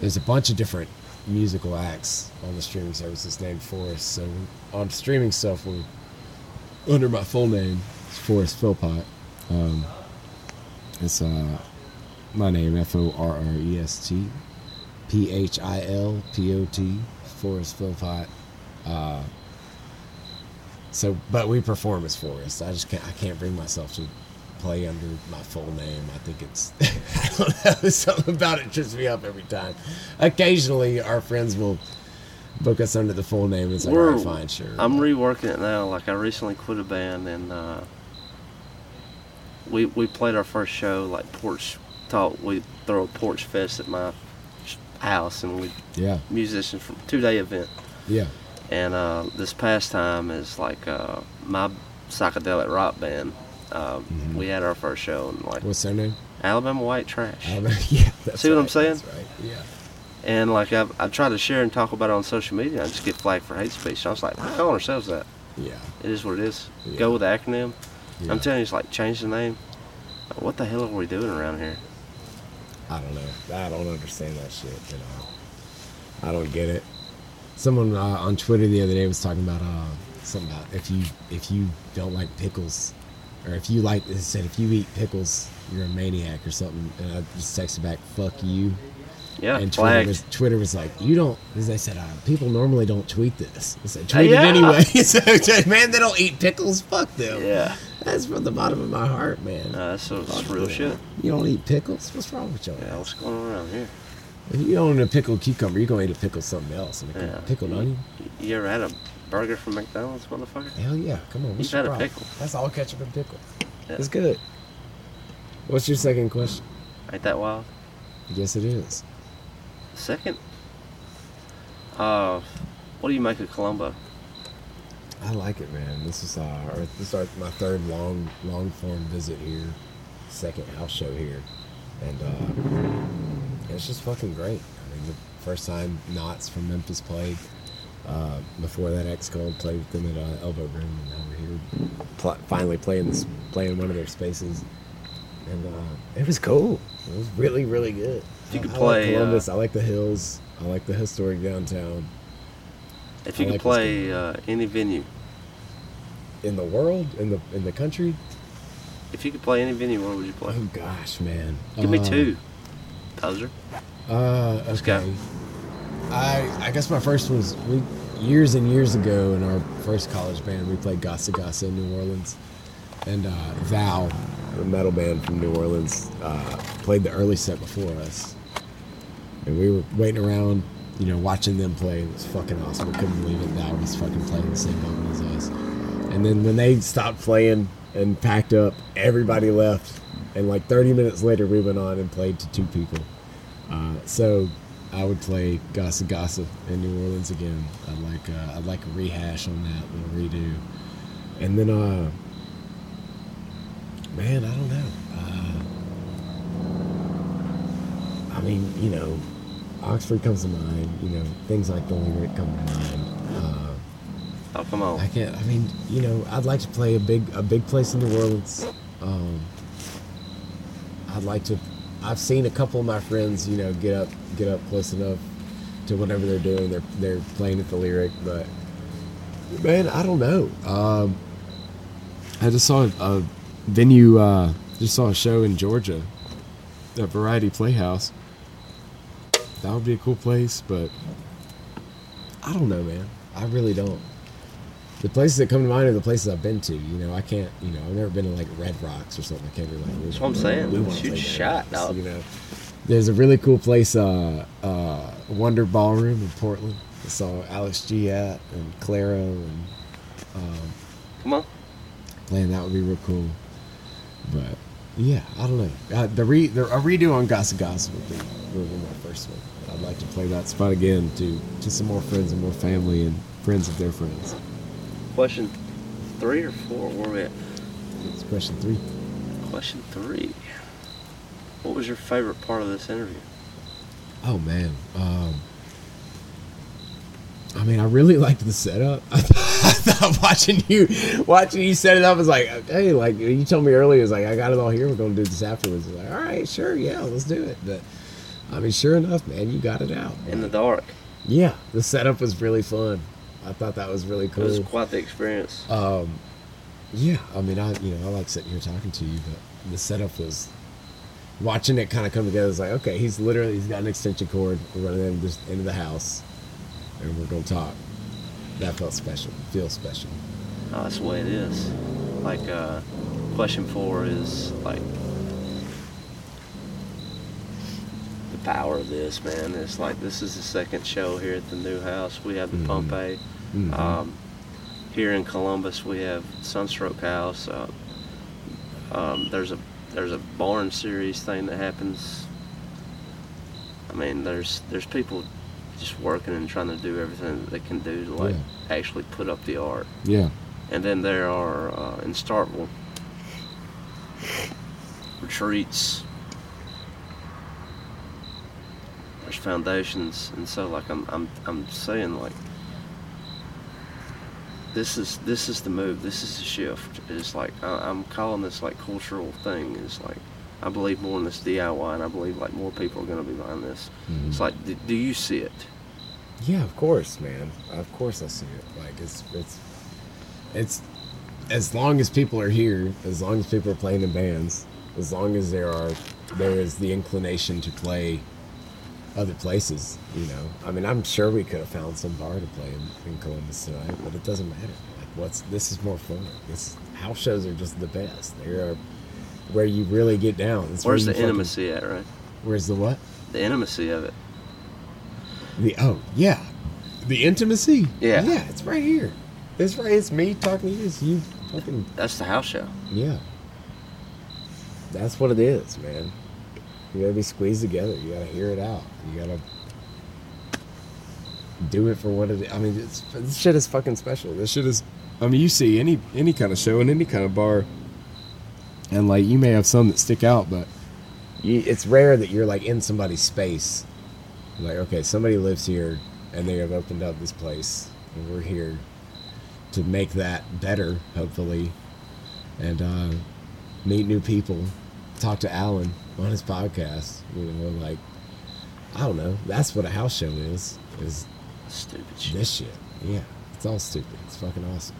Speaker 3: there's a bunch of different musical acts on the streaming services named Forrest. So on streaming stuff, we're under my full name. It's Forrest Philpot. Um, it's uh, my name F O R R E S T P H I L P O T Forrest Philpot. Uh, so, but we perform as Forrest. I just can't. I can't bring myself to play under my full name. I think it's. [LAUGHS] I don't know. [LAUGHS] Something about it trips me up every time. Occasionally, our friends will book us under the full name. It's like, all right, fine, sure.
Speaker 2: I'm reworking it now. Like I recently quit a band and uh, we we played our first show like porch talk. We throw a porch fest at my house and we
Speaker 3: yeah,
Speaker 2: musicians from two day event.
Speaker 3: yeah,
Speaker 2: And uh, this past time is like uh, my psychedelic rock band. Uh,
Speaker 3: Mhm.
Speaker 2: We had our first show and like
Speaker 3: What's their name?
Speaker 2: Alabama White Trash.
Speaker 3: Alabama- [LAUGHS] yeah,
Speaker 2: See what I'm saying?
Speaker 3: That's right. Yeah.
Speaker 2: And like I've, I tried to share and talk about it on social media. I just get flagged for hate speech. So I was like, we're calling ourselves that.
Speaker 3: Yeah.
Speaker 2: It is what it is.
Speaker 3: Yeah.
Speaker 2: Go with the acronym.
Speaker 3: yeah.
Speaker 2: I'm telling you, it's like change the name. What the hell are we doing around here?
Speaker 3: I don't know. I don't understand that shit. You know, I don't get it. Someone uh, on Twitter the other day was talking about uh, something about if you if you don't like pickles, or if you like it said if you eat pickles, you're a maniac or something. And I just texted back, "Fuck you."
Speaker 2: Yeah,
Speaker 3: and Twitter
Speaker 2: flagged.
Speaker 3: was, Twitter was like, "You don't," as they said, uh, "People normally don't tweet this." I said, "Tweet
Speaker 2: yeah.
Speaker 3: it anyway." [LAUGHS] so, man, they don't eat pickles. Fuck them.
Speaker 2: yeah,
Speaker 3: That's from the bottom of my heart, man.
Speaker 2: uh, that's, that's real shit.
Speaker 3: You don't eat pickles? What's wrong with you?
Speaker 2: Yeah, what's going on around here?
Speaker 3: If you don't eat a pickled cucumber, you're gonna eat a pickled something else. I mean,
Speaker 2: Yeah.
Speaker 3: Pickled onion?
Speaker 2: You ever had a burger from McDonald's, motherfucker?
Speaker 3: Hell yeah! Come on, what's
Speaker 2: You've
Speaker 3: your
Speaker 2: had a pickle.
Speaker 3: That's all ketchup and pickle.
Speaker 2: Yeah.
Speaker 3: It's good. What's your second question?
Speaker 2: Ain't that wild?
Speaker 3: Yes, it is.
Speaker 2: Second, uh, what do you make of Columbo?
Speaker 3: I like it, man. This is uh, our, this is our, my third long long form visit here, second house show here, and uh, it's just fucking great. I mean, the first time Knots from Memphis played. Uh, before that, X Cold played with them at uh, Elbow Room, and now we're here, pl- finally playing this, playing one of their spaces, and uh, it was cool. It was really, really good.
Speaker 2: You could
Speaker 3: I,
Speaker 2: play,
Speaker 3: I like Columbus.
Speaker 2: uh,
Speaker 3: I like the hills. I like the historic downtown.
Speaker 2: If you
Speaker 3: I
Speaker 2: could
Speaker 3: like
Speaker 2: play uh, any venue,
Speaker 3: In the world, in the in the country,
Speaker 2: if you could play any venue, where would you play?
Speaker 3: Oh gosh, man.
Speaker 2: Give me
Speaker 3: Uh,
Speaker 2: two. Poser.
Speaker 3: Uh,
Speaker 2: Let's
Speaker 3: okay.
Speaker 2: go.
Speaker 3: I I guess my first was we years and years ago in our first college band we played Gasa Gasa in New Orleans, and uh, Val, the metal band from New Orleans, uh, played the early set before us, and we were waiting around, you know, watching them play. Was fucking awesome. We couldn't believe it. Val was fucking playing the same moment as us, and then when they stopped playing and packed up, everybody left, and like 30 minutes later we went on and played to two people. Uh, so I would play Gasa Gasa in New Orleans again. I'd like uh, I'd like a rehash on that little redo, and then uh, man, I don't know. Uh, I mean, you know, Oxford comes to mind. You know, things like the Lyric come to mind. Uh,
Speaker 2: Oh, come on.
Speaker 3: I can't. I mean, you know, I'd like to play a big a big place in New Orleans. Um, I'd like to. I've seen a couple of my friends, you know, get up get up close enough to whatever they're doing. They're they're playing at the lyric, but man, I don't know. Um, I just saw a venue. Uh, just saw a show in Georgia, at Variety Playhouse. That would be a cool place, but I don't know, man. I really don't. The places that come to mind are the places I've been to. You know, I can't. You know, I've never been to like Red Rocks or something. I can't be like.
Speaker 2: That's what I'm saying.
Speaker 3: we
Speaker 2: Shoot shot, dog.
Speaker 3: You know, there's a really cool place, uh, uh, Wonder Ballroom in Portland. I saw Alex G at and Clairo and um,
Speaker 2: Come on.
Speaker 3: playing that would be real cool. But yeah, I don't know. Uh, the re the, a redo on Gasa Gasa would be, would be my first one. I'd like to play that spot again to to some more friends and more family and friends of their friends.
Speaker 2: Question three or four? Where we at?
Speaker 3: It's question three.
Speaker 2: Question three. What was your favorite part of this interview?
Speaker 3: Oh man. Um, I mean, I really liked the setup. [LAUGHS] I thought watching you, watching you set it up was like, hey, like you told me earlier, it's like I got it all here. We're gonna do this afterwards. It's like, all right, sure, yeah, let's do it. But I mean, sure enough, man, you got it out.
Speaker 2: In the dark.
Speaker 3: Yeah, the setup was really fun. I thought that was really cool.
Speaker 2: It was quite the experience.
Speaker 3: Um, yeah, I mean, I you know I like sitting here talking to you, but the setup was watching it kind of come together. It's like, okay, he's literally he's got an extension cord. Running into, into the house, and we're gonna talk. That felt special. Feels special.
Speaker 2: Oh, that's the way it is. Like, uh, question four is like the power of this, man. It's like this is the second show here at the Nu Haus. We have the
Speaker 3: Mhm.
Speaker 2: Pompeii.
Speaker 3: Mhm.
Speaker 2: Um, here in Columbus, we have Sunstroke House. Uh, um, there's a there's a barn series thing that happens. I mean, there's there's people just working and trying to do everything that they can do to like actually put up the art.
Speaker 3: Yeah.
Speaker 2: And then there are uh, in Starkville retreats. There's foundations, and so like I'm I'm I'm saying like this is this is the move. This is the shift. It's like I, I'm calling this like cultural thing. It's like I believe more in this DIY, and I believe like more people are going to be buying this.
Speaker 3: Mhm.
Speaker 2: It's like, do, do you see it?
Speaker 3: Yeah, of course, man. Of course, I see it. Like it's it's it's as long as people are here, as long as people are playing in bands, as long as there are there is the inclination to play other places. You know, I mean, I'm sure we could have found some bar to play in, in Columbus tonight, but it doesn't matter. Like, what's this is more fun. This house shows are just the best. They are where you really get down. It's
Speaker 2: Where's the
Speaker 3: fucking-
Speaker 2: intimacy at, right?
Speaker 3: Where's the what?
Speaker 2: The intimacy of it.
Speaker 3: The oh yeah, the intimacy.
Speaker 2: Yeah.
Speaker 3: yeah, it's right here. It's right. It's me talking to you. It's you fucking
Speaker 2: That's the house show.
Speaker 3: yeah. That's what it is, man. You gotta be squeezed together. You gotta hear it out. You gotta do it for what it. I mean, it's, this shit is fucking special. This shit is. I mean, you see any any kind of show in any kind of bar, and like you may have some that stick out, but you, it's rare that you're like in somebody's space. Like, okay, somebody lives here, and they have opened up this place, and we're here to make that better, hopefully, and uh, meet new people. Talk to Alan on his podcast. You know, like I don't know. That's what a house show is. Is
Speaker 2: Stupid shit.
Speaker 3: this shit? Yeah, it's all stupid. It's fucking awesome.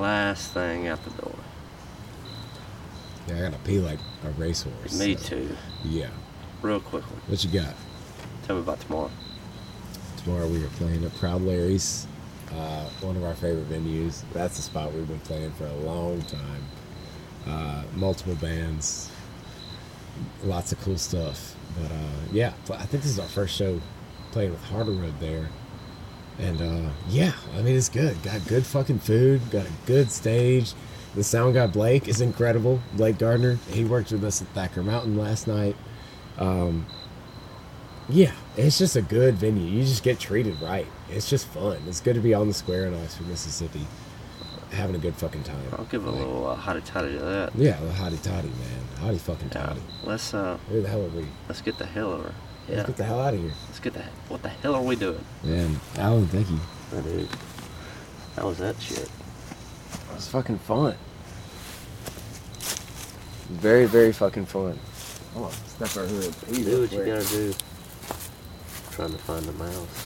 Speaker 2: Last thing out the door.
Speaker 3: Yeah, I gotta pee like a racehorse.
Speaker 2: Me
Speaker 3: so,
Speaker 2: too.
Speaker 3: Yeah.
Speaker 2: Real quickly.
Speaker 3: What you got?
Speaker 2: Tell me about tomorrow.
Speaker 3: Tomorrow we are playing at Proud Larry's, uh, one of our favorite venues. That's the spot we've been playing for a long time. Uh, multiple bands, lots of cool stuff. But uh, yeah, I think this is our first show playing with Harder Road there. And uh, yeah, I mean, it's good. Got good fucking food, got a good stage. The sound guy Blake is incredible. Blake Gardner, he worked with us at Thacker Mountain last night. Um, yeah, it's just a good venue. You just get treated right. It's just fun. It's good to be on the square in Oxford, Mississippi, having a good fucking time.
Speaker 2: I'll give a
Speaker 3: Like,
Speaker 2: little uh, hotty toddy to that.
Speaker 3: Yeah, the hottie toddy, man. Hottie fucking
Speaker 2: Yeah.
Speaker 3: toddy.
Speaker 2: Let's uh,
Speaker 3: Where the hell are we?
Speaker 2: let's get the hell over. Yeah.
Speaker 3: Let's get the hell out of here.
Speaker 2: Let's get the. What the hell are we doing?
Speaker 3: Man, Alan, thank you.
Speaker 2: Oh, dude. How was that shit?
Speaker 1: It was fucking fun. Very, very fucking fun. Hold on, step our hood. Pee
Speaker 2: Do
Speaker 1: real
Speaker 2: what you
Speaker 1: quick.
Speaker 2: gotta do. trying to find the mouse.